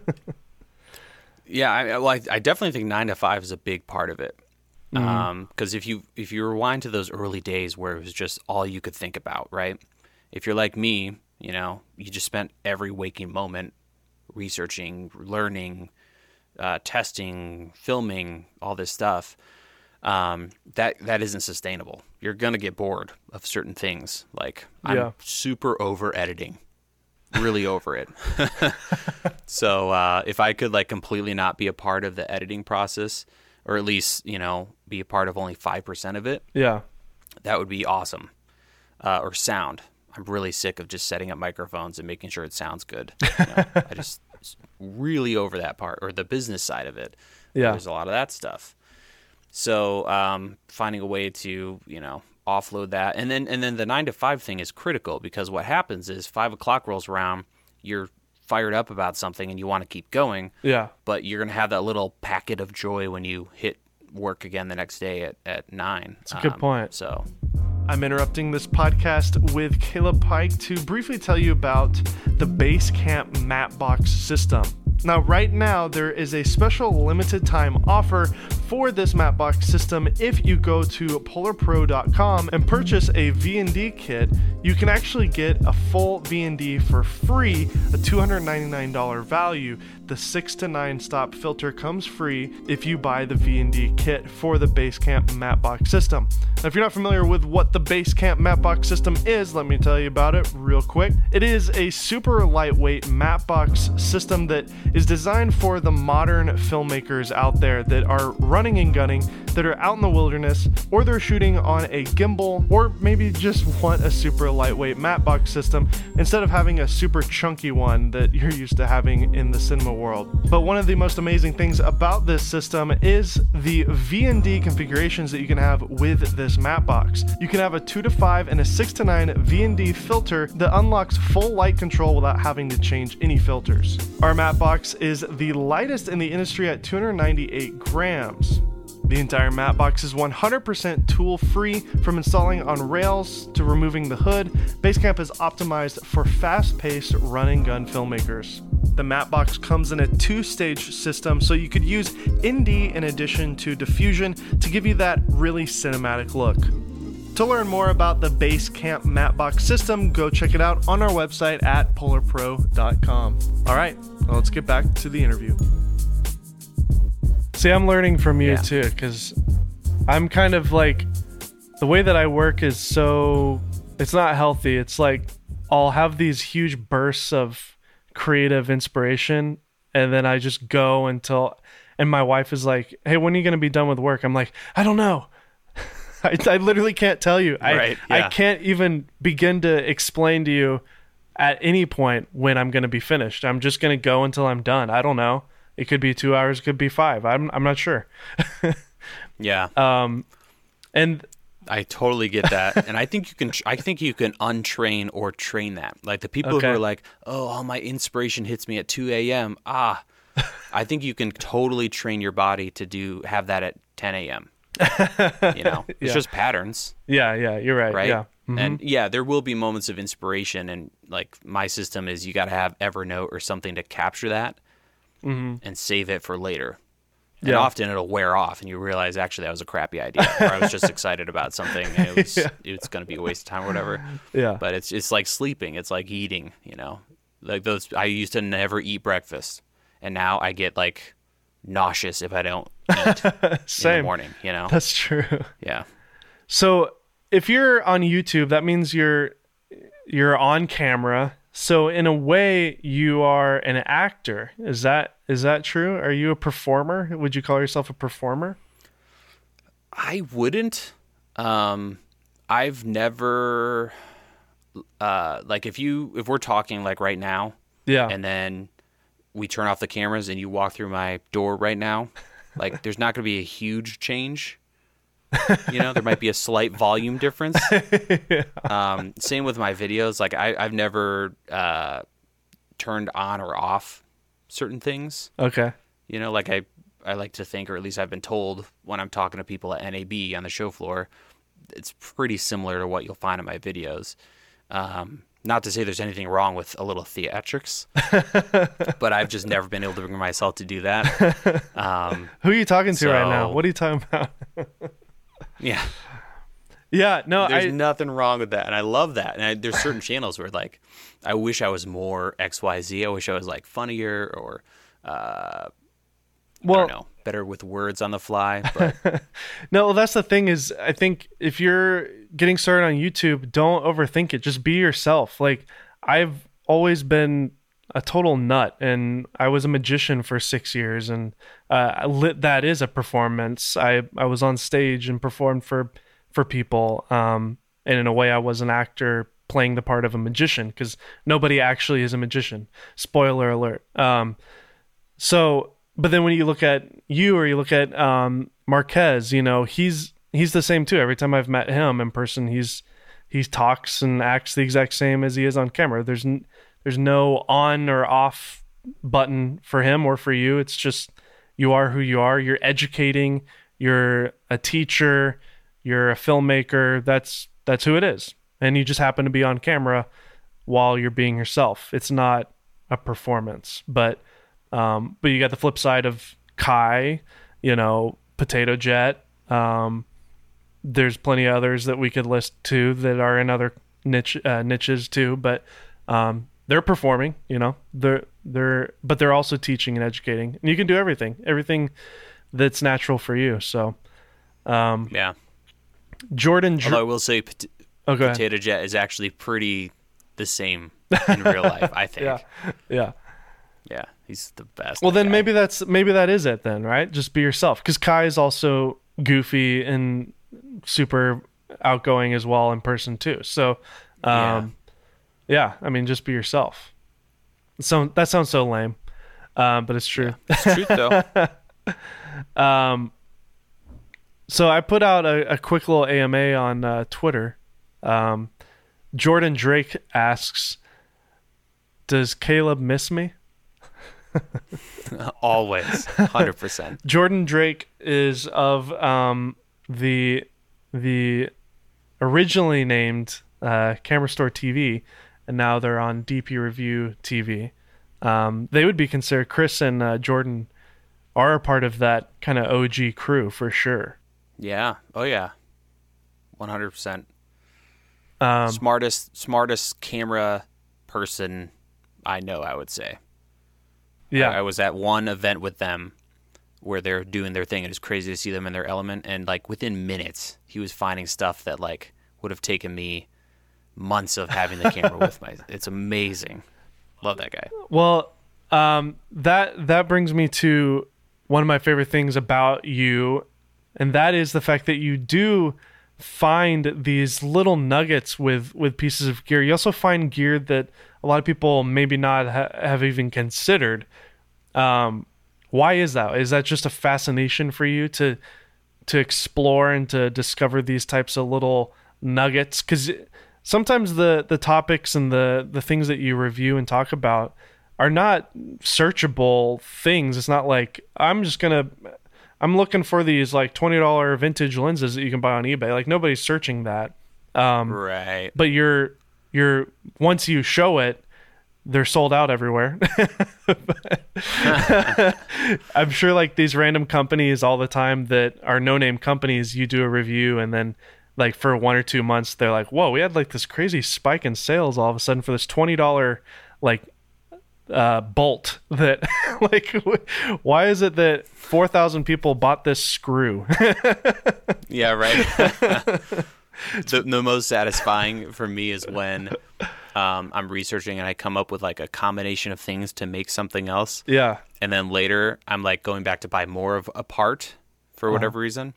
Yeah, I, well, I, I definitely think nine to five is a big part of it. Because if you if you rewind to those early days where it was just all you could think about, right? If you're like me, you know, you just spent every waking moment researching, learning, uh, testing, filming, all this stuff. Um, that that isn't sustainable. You're gonna get bored of certain things. Like I'm Yeah. super over editing, really over it. [LAUGHS] So uh, if I could like completely not be a part of the editing process, or at least you know be a part of only five percent of it, Yeah. that would be awesome. Uh, or sound. I'm really sick of just setting up microphones and making sure it sounds good. You know, I [LAUGHS] just really over that part or the business side of it. Yeah. There's a lot of that stuff. So um, finding a way to you know offload that, and then and then the nine to five thing is critical because what happens is five o'clock rolls around, you're fired up about something and you want to keep going, Yeah. but you're gonna have that little packet of joy when you hit work again the next day at, at nine. That's a good point. So I'm interrupting this podcast with Caleb Pike to briefly tell you about the Basecamp Matbox system. Now, right now, there is a special limited time offer for this Matbox system. If you go to polarpro.com and purchase a VND kit, you can actually get a full VND for free, a $299 value. The 6 to 9 stop filter comes free if you buy the VND kit for the Basecamp Matbox system. Now, if you're not familiar with what the Basecamp Matbox system is, let me tell you about it real quick. It is a super lightweight mat box system that is designed for the modern filmmakers out there that are running and gunning, that are out in the wilderness, or they're shooting on a gimbal, or maybe just want a super lightweight mat box system instead of having a super chunky one that [LAUGHS] you're used to having in the cinema world. But one of the most amazing things about this system is the VND configurations that you can have with this Matbox. You can have a 2 to 5 and a 6 to 9 VND filter that unlocks full light control without having to change any filters. Our Matbox is the lightest in the industry at 298 grams. The entire mat box is 100% tool free from installing on rails to removing the hood. Basecamp is optimized for fast paced run and gun filmmakers. The mat box comes in a two stage system, so you could use ND in addition to diffusion to give you that really cinematic look. To learn more about the Basecamp Matbox system, go check it out on our website at polarpro.com. All right, well, let's get back to the interview. See, I'm learning from you Yeah. too, because I'm kind of like the way that I work is so it's not healthy. It's like I'll have these huge bursts of creative inspiration, and then I just go until. And my wife is like, "Hey, when are you gonna be done with work?" I'm like, "I don't know." I, I literally can't tell you. I Right, I can't even begin to explain to you at any point when I'm going to be finished. I'm just going to go until I'm done. I don't know. It could be two hours, it could be five. I'm I'm not sure. [LAUGHS] yeah, Um, and I totally get that, [LAUGHS] and I think you can. I think you can untrain or train that. Like the people Okay. who are like, "Oh, all my inspiration hits me at 2 a.m." Ah, [LAUGHS] I think you can totally train your body to do have that at 10 a.m. [LAUGHS] You know, [LAUGHS] it's Yeah. just patterns, yeah, yeah, you're right. right? Yeah. Mhm. And yeah, there will be moments of inspiration, and like my system is, you got to have Evernote or something to capture that Mhm. and save it for later. And Yeah. often it'll wear off, and you realize actually that was a crappy idea, or I was just [LAUGHS] excited about something, and it was Yeah. it's going to be a waste of time or whatever. Yeah. But it's it's like sleeping. It's like eating. You know, like those. I used to never eat breakfast, and now I get like nauseous if I don't [LAUGHS] eat in the Same. morning. You know. That's true. Yeah. So if you're on YouTube, that means you're you're on camera. So in a way, you are an actor. Is that is that true? Are you a performer? Would you call yourself a performer? I wouldn't. Um, I've never. Uh, like if you if we're talking like right now, Yeah. and then we turn off the cameras and you walk through my door right now, [LAUGHS] like there's not going to be a huge change. You know, there might be a slight volume difference. [LAUGHS] Um, same with my videos. Like I, I've never uh, turned on or off certain things. okay. You know, like I, I like to think, or at least I've been told when I'm talking to people at NAB on the show floor, it's pretty similar to what you'll find in my videos. Um, not to say there's anything wrong with a little theatrics, [LAUGHS] but I've just never been able to bring myself to do that. [LAUGHS] Um, Who are you talking to right now? What are you talking about? [LAUGHS] yeah, yeah. No. there's I. nothing wrong with that, and I love that. And I, there's certain channels where like, I wish I was more X Y Z. I wish I was like funnier or uh, well, don't know, better with words on the fly. [LAUGHS] But No, well, that's the thing is I think if you're getting started on YouTube, don't overthink it. Just be yourself. Like I've always been a total nut and I was a magician for 6 years and uh lit, that is a performance. I I was on stage and performed for for people um and in a way I was an actor playing the part of a magician cuz nobody actually is a magician. Spoiler alert. Um so, but then when you look at you or you look at um, Marques, you know he's he's the same too. Every time I've met him in person, he's he talks and acts the exact same as he is on camera. There's n- there's no on or off button for him or for you. It's just you are who you are. You're educating. You're a teacher. You're a filmmaker. That's that's who it is. And you just happen to be on camera while you're being yourself. It's not a performance, but um, but you got the flip side of Kai, you know, Potato Jet. Um, there's plenty of others that we could list too that are in other niche uh, niches too, but um, they're performing. You know, they're they're but they're also teaching and educating, and you can do everything, everything that's natural for you. So, um, yeah, Jordan, although I will say, pot- oh, ahead. Potato Jet is actually pretty the same [LAUGHS] in real life. I think. Yeah, yeah. Yeah, he's the best. Well, then guy. maybe that's maybe that is it then, right? Just be yourself. Because Kai is also goofy and super outgoing as well in person too. So, um, yeah. I mean, just be yourself. So that sounds so lame, um, but it's true. it's truth though. [LAUGHS] Um, so I put out a, a quick little AMA on uh, Twitter. Um, Jordan Drake asks, "Does Caleb miss me?" [LAUGHS] Always, hundred percent. [LAUGHS] Jordan Drake is of um, the the originally named uh, Camera Store TV, and now they're on DP Review TV. Um, they would be considered Chris and uh, Jordan are a part of that kind of OG crew for sure. Yeah. Oh yeah. One hundred percent. Um, Smartest, smartest camera person I know. I would say. Yeah, I, I was at one event with them where they're doing their thing, and it's crazy to see them in their element. And like within minutes, he was finding stuff that like would have taken me months of having the camera with my. [LAUGHS] It's amazing. Love that guy. Well, um, that that brings me to one of my favorite things about you, and that is the fact that you do find these little nuggets with with pieces of gear. You also find gear that a lot of people maybe not ha- have even considered. Um, why is that? Is that just a fascination for you to to explore and to discover these types of little nuggets? Because sometimes the the topics and the the things that you review and talk about are not searchable things. It's not like I'm just gonna I'm looking for these like twenty dollar vintage lenses that you can buy on eBay. Like nobody's searching that. Um, Right. but you're you're once you show it they're sold out everywhere. [LAUGHS] I'm sure like these random companies all the time that are no name companies, you do a review and then like for one or two months they're like, Whoa, we had like this crazy spike in sales all of a sudden for this twenty dollar like uh, bolt that [LAUGHS] like why is it that 4000 people bought this screw yeah right [LAUGHS] the, the most satisfying for me is when um, i'm researching and i come up with like a combination of things to make something else yeah and then later i'm like going back to buy more of a part for whatever reason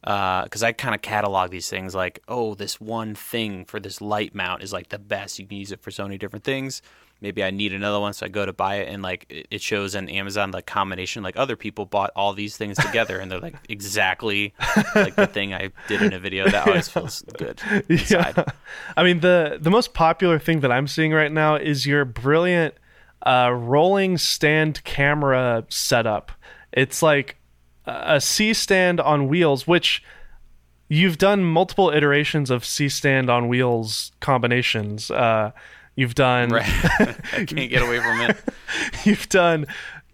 because I kind of catalog these things like, oh, this one thing for this light mount is like the best. You can use it for so many different things. Maybe I need another one, so I go to buy it, and like it- shows on Amazon like combination. Like other people bought all these things [LAUGHS] together, and they're like exactly like the thing I did in a video. That always [LAUGHS] feels good inside. Yeah. I mean the the most popular thing that I'm seeing right now is your brilliant uh, rolling stand camera setup. It's like a C stand on wheels, which you've done multiple iterations of C stand on wheels combinations. Uh, you've done Right, I [LAUGHS] [LAUGHS] can't get away from it. [LAUGHS] you've done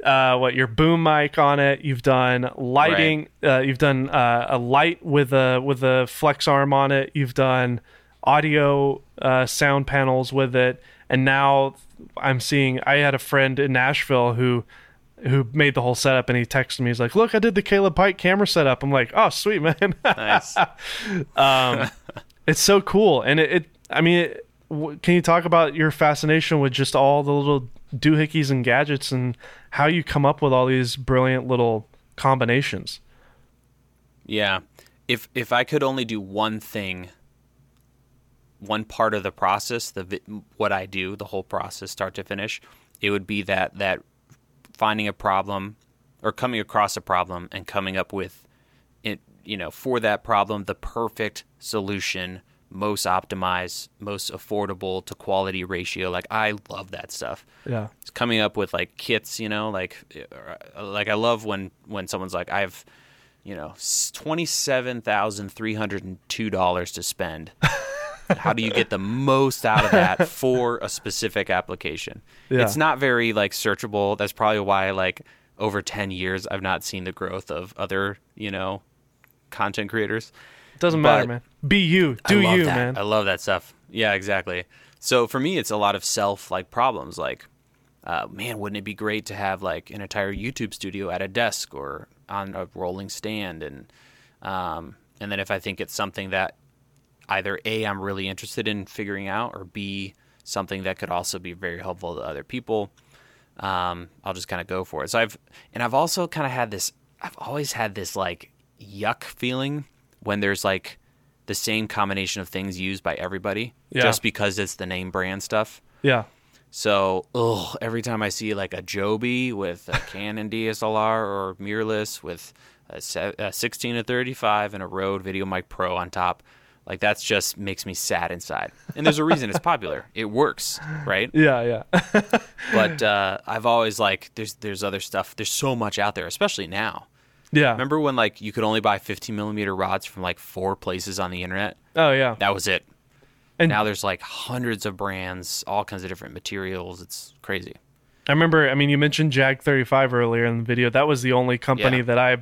uh, what your boom mic on it. You've done lighting. Uh, you've done uh, a light with a with a flex arm on it. You've done audio uh, sound panels with it, and now I'm seeing. I had a friend in Nashville who who made the whole setup, and he texted me. He's like, "Look, I did the Caleb Pike camera setup." I'm like, "Oh, sweet man." Nice. um, it's so cool, and it. it I mean, it, can you talk about your fascination with just all the little doohickeys and gadgets, and how you come up with all these brilliant little combinations? Yeah. If if I could only do one thing, one part of the process, the what I do, the whole process start to finish, it would be that that finding a problem or coming across a problem and coming up with it, you know, for that problem the perfect solution, most optimized, most affordable to quality ratio. Like I love that stuff Yeah, it's coming up with like kits, you know, like like I love when when someone's like I have, you know, twenty seven thousand three hundred and two dollars to spend. [LAUGHS] How do you get the most out of that for a specific application? Yeah. It's not very like searchable. That's probably why like over ten years I've not seen the growth of other you know content creators. Doesn't matter, man. Be you, do you, that. man. I love that stuff. Yeah, exactly. So for me, it's a lot of self like problems. Like, uh, man, wouldn't it be great to have like an entire YouTube studio at a desk or on a rolling stand? And um, and then if I think it's something that either a I'm really interested in figuring out, or b something that could also be very helpful to other people, um, I'll just kind of go for it. So I've and I've also kind of had this. I've always had this like yuck feeling when there's like the same combination of things used by everybody, Yeah. just because it's the name brand stuff. yeah, So, ugh, every time I see like a Joby with a Canon [LAUGHS] DSLR or mirrorless with a, se- a 16 to 35 and a Rode VideoMic Pro on top, like that's just makes me sad inside. And there's a reason it's popular. It works, right? [LAUGHS] yeah, yeah. [LAUGHS] But uh, I've always like there's there's other stuff. There's so much out there, especially now. Yeah. Remember when like you could only buy 15 millimeter rods from like four places on the internet? Oh yeah. That was it. And- now there's like hundreds of brands, all kinds of different materials. It's crazy. I remember. I mean, you mentioned Jag 35 earlier in the video. That was the only company Yeah. that I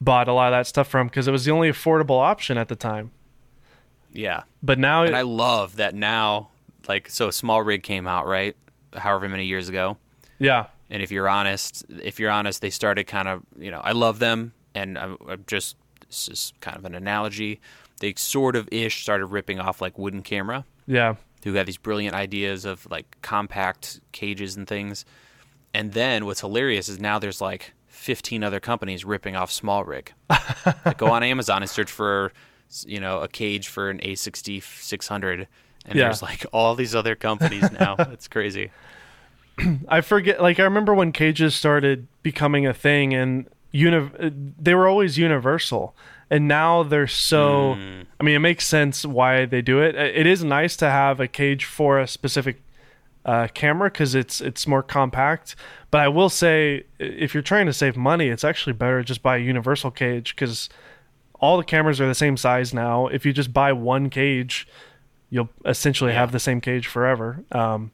bought a lot of that stuff from because it was the only affordable option at the time. Yeah. But now, And it, I love that now, like, so a SmallRig came out, right? However many years ago. yeah, And if you're honest, if you're honest, they started kind of, you know, I love them. And I'm, I'm just, this is kind of an analogy. They sort of ish started ripping off like Wooden Camera, yeah, who had these brilliant ideas of like compact cages and things. And then what's hilarious is now there's like 15 other companies ripping off SmallRig. [LAUGHS] like go on Amazon and search for, you know, a cage for an A60 600. And Yeah. there's like all these other companies now. it's crazy. [CLEARS THROAT] I forget. Like I remember when cages started becoming a thing, and uni- they were always universal, and now they're so. I mean, it makes sense why they do it. It is nice to have a cage for a specific uh, camera because it's it's more compact. But I will say, if you're trying to save money, it's actually better just buy a universal cage because all the cameras are the same size now. If you just buy one cage, you'll essentially Yeah. have the same cage forever. Um,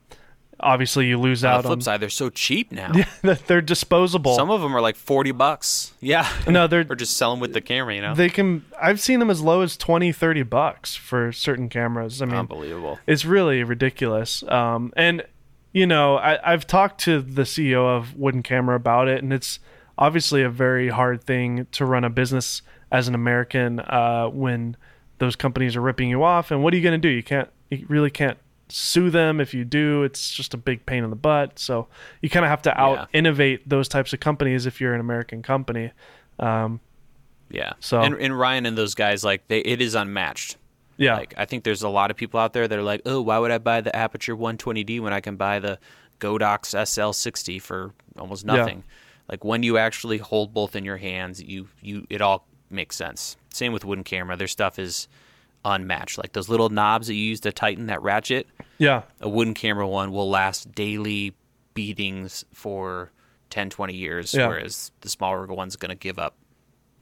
obviously you lose out. On the flip on. side, they're so cheap now. [LAUGHS] they're disposable. Some of them are like forty bucks. Yeah. no, they're or just sell them with the camera. You know. they can. I've seen them as low as 20, 30 bucks for certain cameras. I mean, Unbelievable. it's really ridiculous. Um, and you know, I, I've talked to the CEO of Wooden Camera about it, and it's obviously a very hard thing to run a business as an American uh, when those companies are ripping you off. And what are you going to do? You can't. You really can't sue them. If you do, it's just a big pain in the butt. So you kind of have to out innovate those types of companies if you're an American company. Um, Yeah. So- and, and Ryan and those guys like they it is unmatched. yeah, Like I think there's a lot of people out there that are like, oh, why would I buy the Aputure 120D when I can buy the Godox SL60 for almost Yeah. nothing? Like when you actually hold both in your hands, you you it all makes sense. Same with wooden camera. Their stuff is unmatched. Like those little knobs that you use to tighten that ratchet, yeah, a wooden camera one will last daily beatings for 10, 20 years, Yeah. whereas the smaller one's going to give up.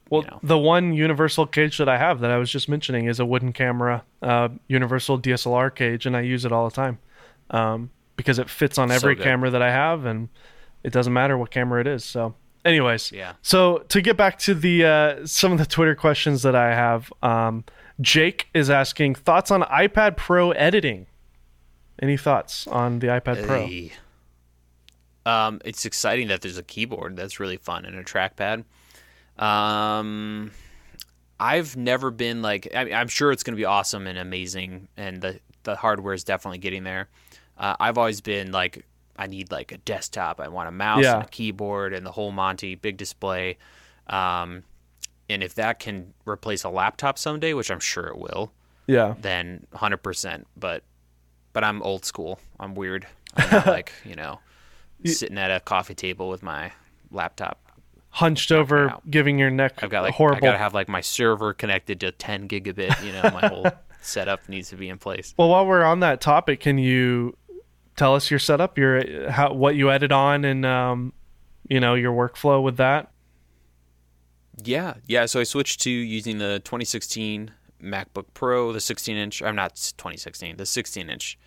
Well, know. the one universal cage that I have that I was just mentioning is a wooden camera, uh, universal DSLR cage, and I use it all the time um, because it fits on every good. camera that I have, and it doesn't matter what camera it is. So, anyways, Yeah. So to get back to the uh, some of the Twitter questions that I have, um, Jake is asking thoughts on iPad Pro editing. Any thoughts on the iPad Pro? Hey. Um, it's exciting that there's a keyboard that's really fun and a trackpad. Um, I've never been like I mean, I'm sure it's going to be awesome and amazing, and the the hardware is definitely getting there. Uh, I've always been like I need like a desktop. I want a mouse Yeah. and a keyboard and the whole Monty big display. Um, and if that can replace a laptop someday, which I'm sure it will, Yeah, then 100%. But but I'm old school. I'm weird. [LAUGHS] I'm not like you know sitting at a coffee table with my laptop. hunched over, out. giving your neck I've got like horrible. I gotta have like my server connected to 10 gigabit. You know, my whole [LAUGHS] setup needs to be in place. Well, while we're on that topic, can you tell us your setup, your how what you edit on, and um, you know your workflow with that? Yeah, yeah. So I switched to using the 2016 MacBook Pro, the 16 inch. I'm not 2016, the 16 inch.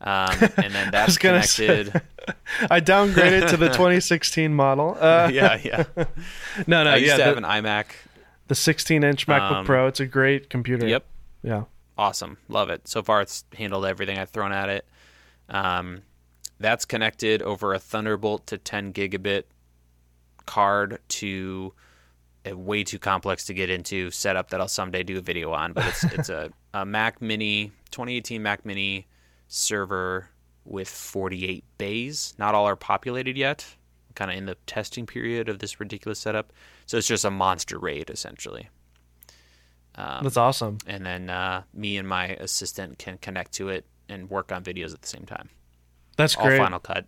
Um, [LAUGHS] and then that's was gonna say- connected. [LAUGHS] I downgraded to the [LAUGHS] 2016 model. Uh, yeah, yeah. no, no, I used yeah, to have an iMac. the 16 inch MacBook Um, Pro. It's a great computer. Yep. Yeah. awesome love it so far it's handled everything i've thrown at it um, that's connected over a thunderbolt to 10 gigabit card to way too complex to get into setup that i'll someday do a video on but it's, it's a, [LAUGHS] a mac mini 2018 mac mini server with 48 bays not all are populated yet kind of in the testing period of this ridiculous setup so it's just a monster raid essentially um, That's awesome. and then uh, me and my assistant can connect to it and work on videos at the same time. That's All great. Final Cut.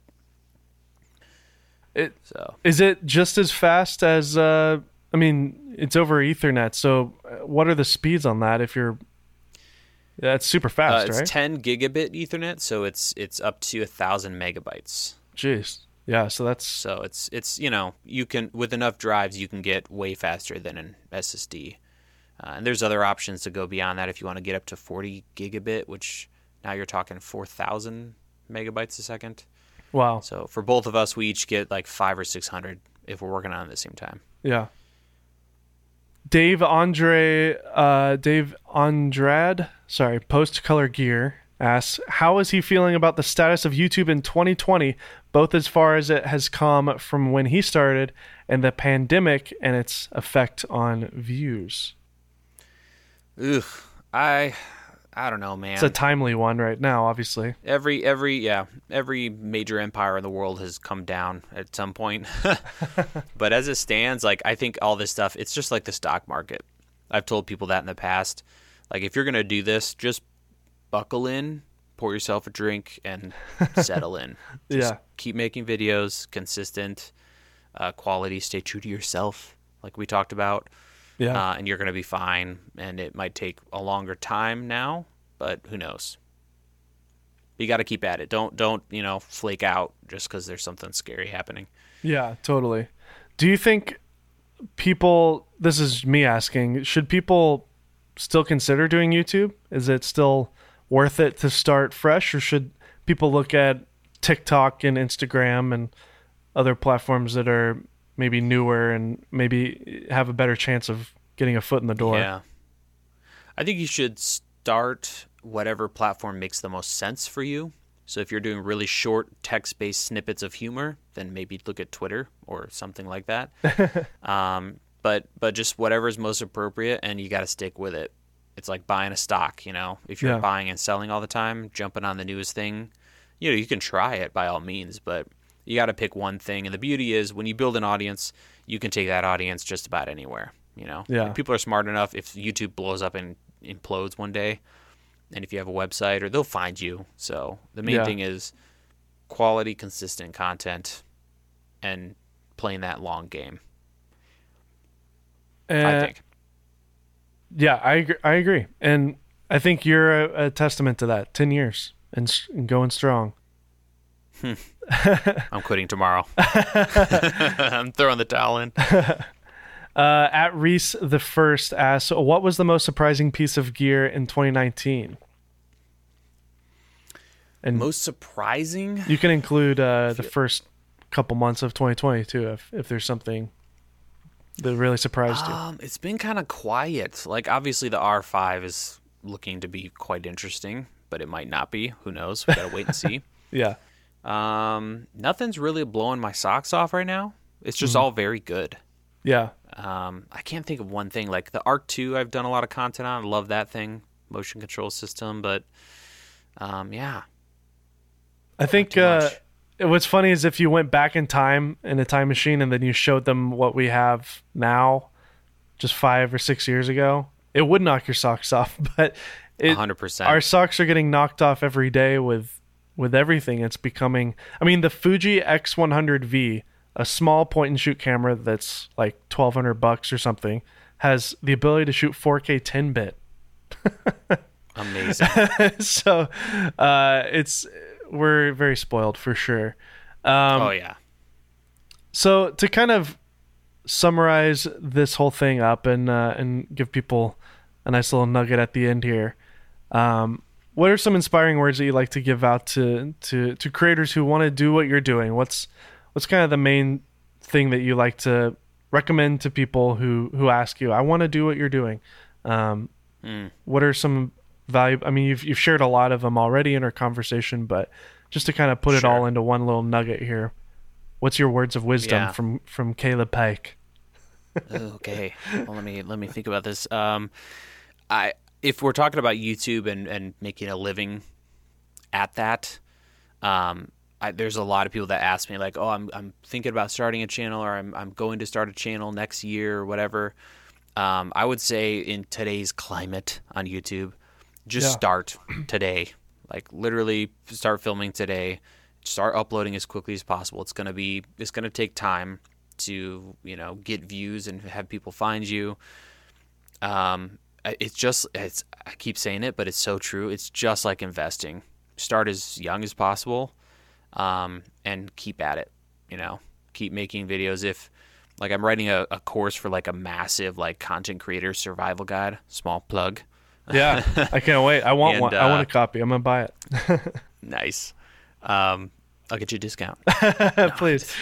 It- so Is it just as fast as? Uh, I mean, it's over Ethernet. So, uh, what are the speeds on that? If you're, that's super uh, fast, it's right? 10 gigabit Ethernet, so it's it's up to a thousand megabytes. Jeez. Yeah. So that's So it's it's you know you can with enough drives you can get way faster than an SSD. Uh, and there's other options to go beyond that if you want to get up to 40 gigabit, which now you're talking 4,000 megabytes a second. wow. So for both of us, we each get like five or 600 if we're working on it at the same time. Yeah. Dave Andre, uh, Dave Andrade, sorry, Post Color Gear asks, how is he feeling about the status of YouTube in 2020, both as far as it has come from when he started and the pandemic and its effect on views? Ugh, I, I don't know, man. It's a timely one right now, obviously. every every yeah, every major empire in the world has come down at some point. [LAUGHS] but as it stands, like I think all this stuff, it's just like the stock market. I've told people that in the past. Like if you're gonna do this, just buckle in, pour yourself a drink, and [LAUGHS] settle in. Just Yeah. keep making videos, consistent, uh, quality. Stay true to yourself, like we talked about. Yeah. uh, and you're going to be fine. And it might take a longer time now, but who knows? You got to keep at it. Don't don't you know flake out just because there's something scary happening. Yeah, totally. Do you think people, this is me asking, should people still consider doing YouTube? Is it still worth it to start fresh, or should people look at TikTok and Instagram and other platforms that are maybe newer and maybe have a better chance of getting a foot in the door. Yeah. I think you should start whatever platform makes the most sense for you. So if you're doing really short text-based snippets of humor, then maybe look at Twitter or something like that. [LAUGHS] um, but but just whatever is most appropriate, and you got to stick with it. It's like buying a stock, you know. If you're Yeah. buying and selling all the time, jumping on the newest thing, you know, you can try it by all means, but you got to pick one thing. And the beauty is, when you build an audience, you can take that audience just about anywhere. You know, Yeah. Like, people are smart enough. If YouTube blows up and implodes one day, and if you have a website, or they'll find you. So the main Yeah. thing is quality, consistent content, and playing that long game. I think. Yeah, I agree, I agree, and I think you're a, a testament to that. Ten years and, and going strong. Hmm. I'm quitting tomorrow. [LAUGHS] I'm throwing the towel in. [LAUGHS] Uh, at Reese the first asks, "What was the most surprising piece of gear in 2019?" And Most surprising. you can include uh, the first couple months of 2020 too, if if there's something that really surprised you. Um, it's been kind of quiet. Like obviously the R5 is looking to be quite interesting, but it might not be. Who knows? We gotta wait and see. [LAUGHS] Yeah, Um, nothing's really blowing my socks off right now. It's just all very good. yeah, Um, I can't think of one thing. Like the Arc Two, I've done a lot of content on. I love that thing, motion control system. But um, yeah, I think uh, what's funny is if you went back in time in a time machine and then you showed them what we have now, just five or six years ago, it would knock your socks [LAUGHS] off. But it, hundred percent. our socks are getting knocked off every day with with everything. It's becoming. I mean, the Fuji X100V, a small point and shoot camera that's like twelve hundred bucks or something, has the ability to shoot 4K 10 bit. [LAUGHS] Amazing. [LAUGHS] so uh, it's we're very spoiled for sure. Um, oh yeah. So to kind of summarize this whole thing up and uh, and give people a nice little nugget at the end here, um, what are some inspiring words that you like to give out to to to creators who want to do what you're doing? What's what's kind of the main thing that you like to recommend to people who who ask you, "I want to do what you're doing"? Um, Mm. What are some value? I mean, you've you've shared a lot of them already in our conversation, but just to kind of put it all into one little nugget here, what's your words of wisdom Yeah. from from Caleb Pike? okay well let me let me think about this um i if we're talking about youtube and and making a living at that um I, there's a lot of people that ask me like oh i'm i'm thinking about starting a channel or i'm i'm going to start a channel next year or whatever. Um i would say in today's climate on youtube just Yeah. start today. Like literally start filming today. Start uploading as quickly as possible. It's going to be it's going to take time to you know get views and have people find you. Um it's just it's i keep saying it but it's so true it's just like investing start as young as possible um and keep at it you know keep making videos if like i'm writing a, a course for like a massive like content creator survival guide small plug Yeah, I [LAUGHS] can't wait. I want And, one. I want uh, a copy. I'm gonna buy it. [LAUGHS] nice um i'll get you a discount [LAUGHS] Please.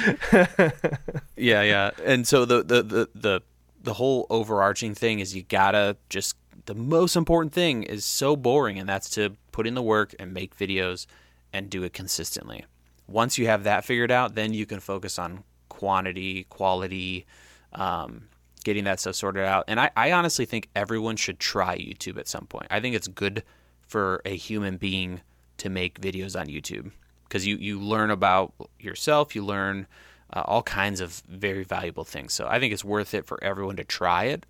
Yeah, yeah. And so the the the the, the whole overarching thing is you gotta just the most important thing is so boring, and that's to put in the work and make videos and do it consistently. Once you have that figured out, then you can focus on quantity, quality, um, getting that stuff sorted out. And I, I honestly think everyone should try YouTube at some point. I think it's good for a human being to make videos on YouTube because you, you learn about yourself, you learn uh, all kinds of very valuable things. So I think it's worth it for everyone to try it.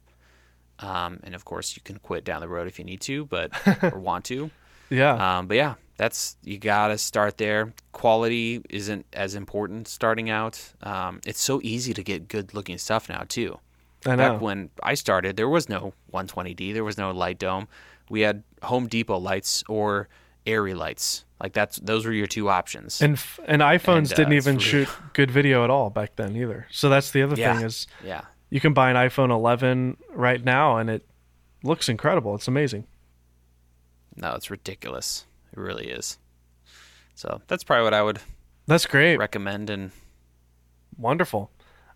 Um, and of course, you can quit down the road if you need to, but [LAUGHS] or want to. Yeah. Um, but yeah, that's you gotta start there. Quality isn't as important starting out. Um, it's so easy to get good looking stuff now too. I know. Back when I started, there was no 120D, there was no light dome. We had Home Depot lights or ARRI lights. Like that's those were your two options. and f- and iPhones And, uh, didn't even shoot [LAUGHS] good video at all back then either. So that's the other Yeah. thing is yeah, you can buy an iPhone 11 right now and it looks incredible. It's amazing. no, it's ridiculous. It really is. So that's probably what I would That's great. recommend and Wonderful.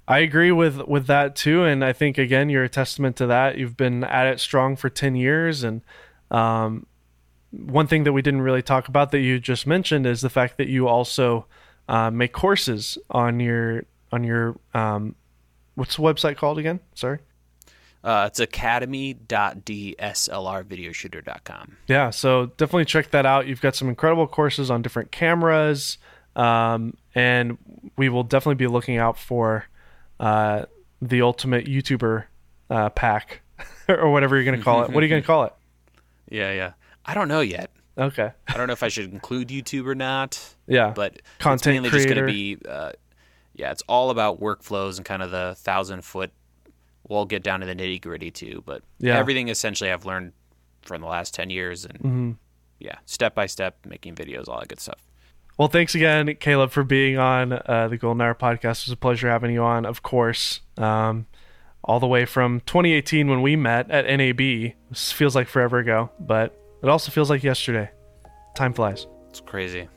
I agree with with that too, and I think again you're a testament to that. You've been at it strong for ten years, and um, one thing that we didn't really talk about that you just mentioned is the fact that you also uh, make courses on your on your um, what's the website called again? Sorry. uh, it's academy.dslrvideoshooter.com. Yeah, so definitely check that out. You've got some incredible courses on different cameras, um, and we will definitely be looking out for uh, the ultimate YouTuber uh, pack [LAUGHS] or whatever you're going to call it. What are you going [LAUGHS] to call it? Yeah, yeah. I don't know yet. Okay. I don't know if I should include YouTube or not, Yeah. but Content it's mainly just going to be, uh, yeah, it's all about workflows and kind of the thousand foot. We'll get down to the nitty gritty too, but Yeah. everything essentially I've learned from the last ten years, and Mm-hmm. yeah, step by step, making videos, all that good stuff. Well, thanks again, Caleb, for being on uh, the Golden Hour podcast. It was a pleasure having you on, of course. Um, all the way from 2018 when we met at NAB. This feels like forever ago, but it also feels like yesterday. Time flies. It's crazy.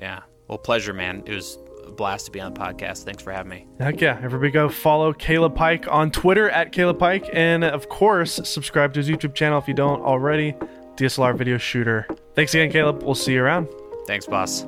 Yeah. Well, pleasure, man. It was a blast to be on the podcast. Thanks for having me. Heck yeah. Everybody go follow Caleb Pike on Twitter at Caleb Pike. And of course, subscribe to his YouTube channel if you don't already. DSLR Video Shooter. Thanks again, Caleb. We'll see you around. Thanks, boss.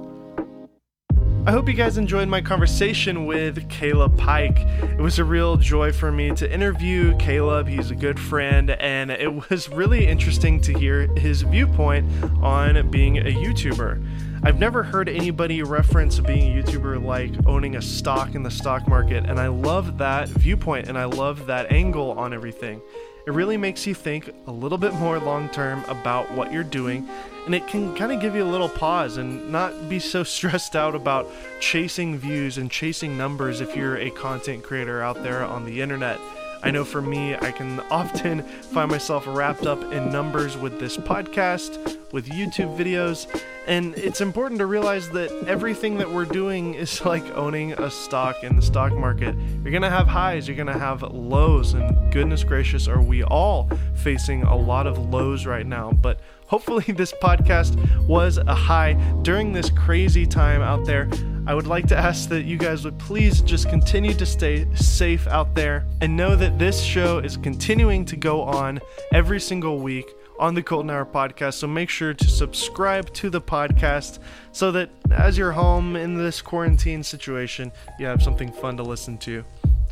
I hope you guys enjoyed my conversation with Caleb Pike. It was a real joy for me to interview Caleb. He's a good friend, and it was really interesting to hear his viewpoint on being a YouTuber. I've never heard anybody reference being a YouTuber like owning a stock in the stock market, and I love that viewpoint and I love that angle on everything. It really makes you think a little bit more long term about what you're doing, and it can kind of give you a little pause and not be so [LAUGHS] stressed out about chasing views and chasing numbers if you're a content creator out there on the internet. I know for me, I can often find myself wrapped up in numbers with this podcast, with YouTube videos, and it's important to realize that everything that we're doing is [LAUGHS] like owning a stock in the stock market. You're gonna have highs, you're gonna have lows, and goodness gracious, are we all facing a lot of lows right now? But hopefully, this podcast was a high during this crazy time out there. I would like to ask that you guys would please just continue to stay safe out there and know that this show is continuing to go on every single week on the Golden Hour podcast. So make sure to subscribe to the podcast so that as you're home in this quarantine situation, you have something fun to listen to.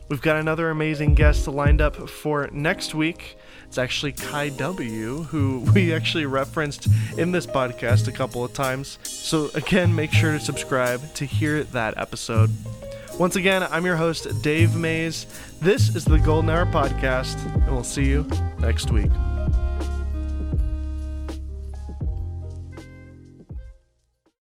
We've got another amazing guest lined up for next week. It's actually Kai W, who we actually referenced in this podcast a couple of times. So, again, make sure to subscribe to hear that episode. Once again, I'm your host, Dave Maze. This is the Golden Hour Podcast, and we'll see you next week.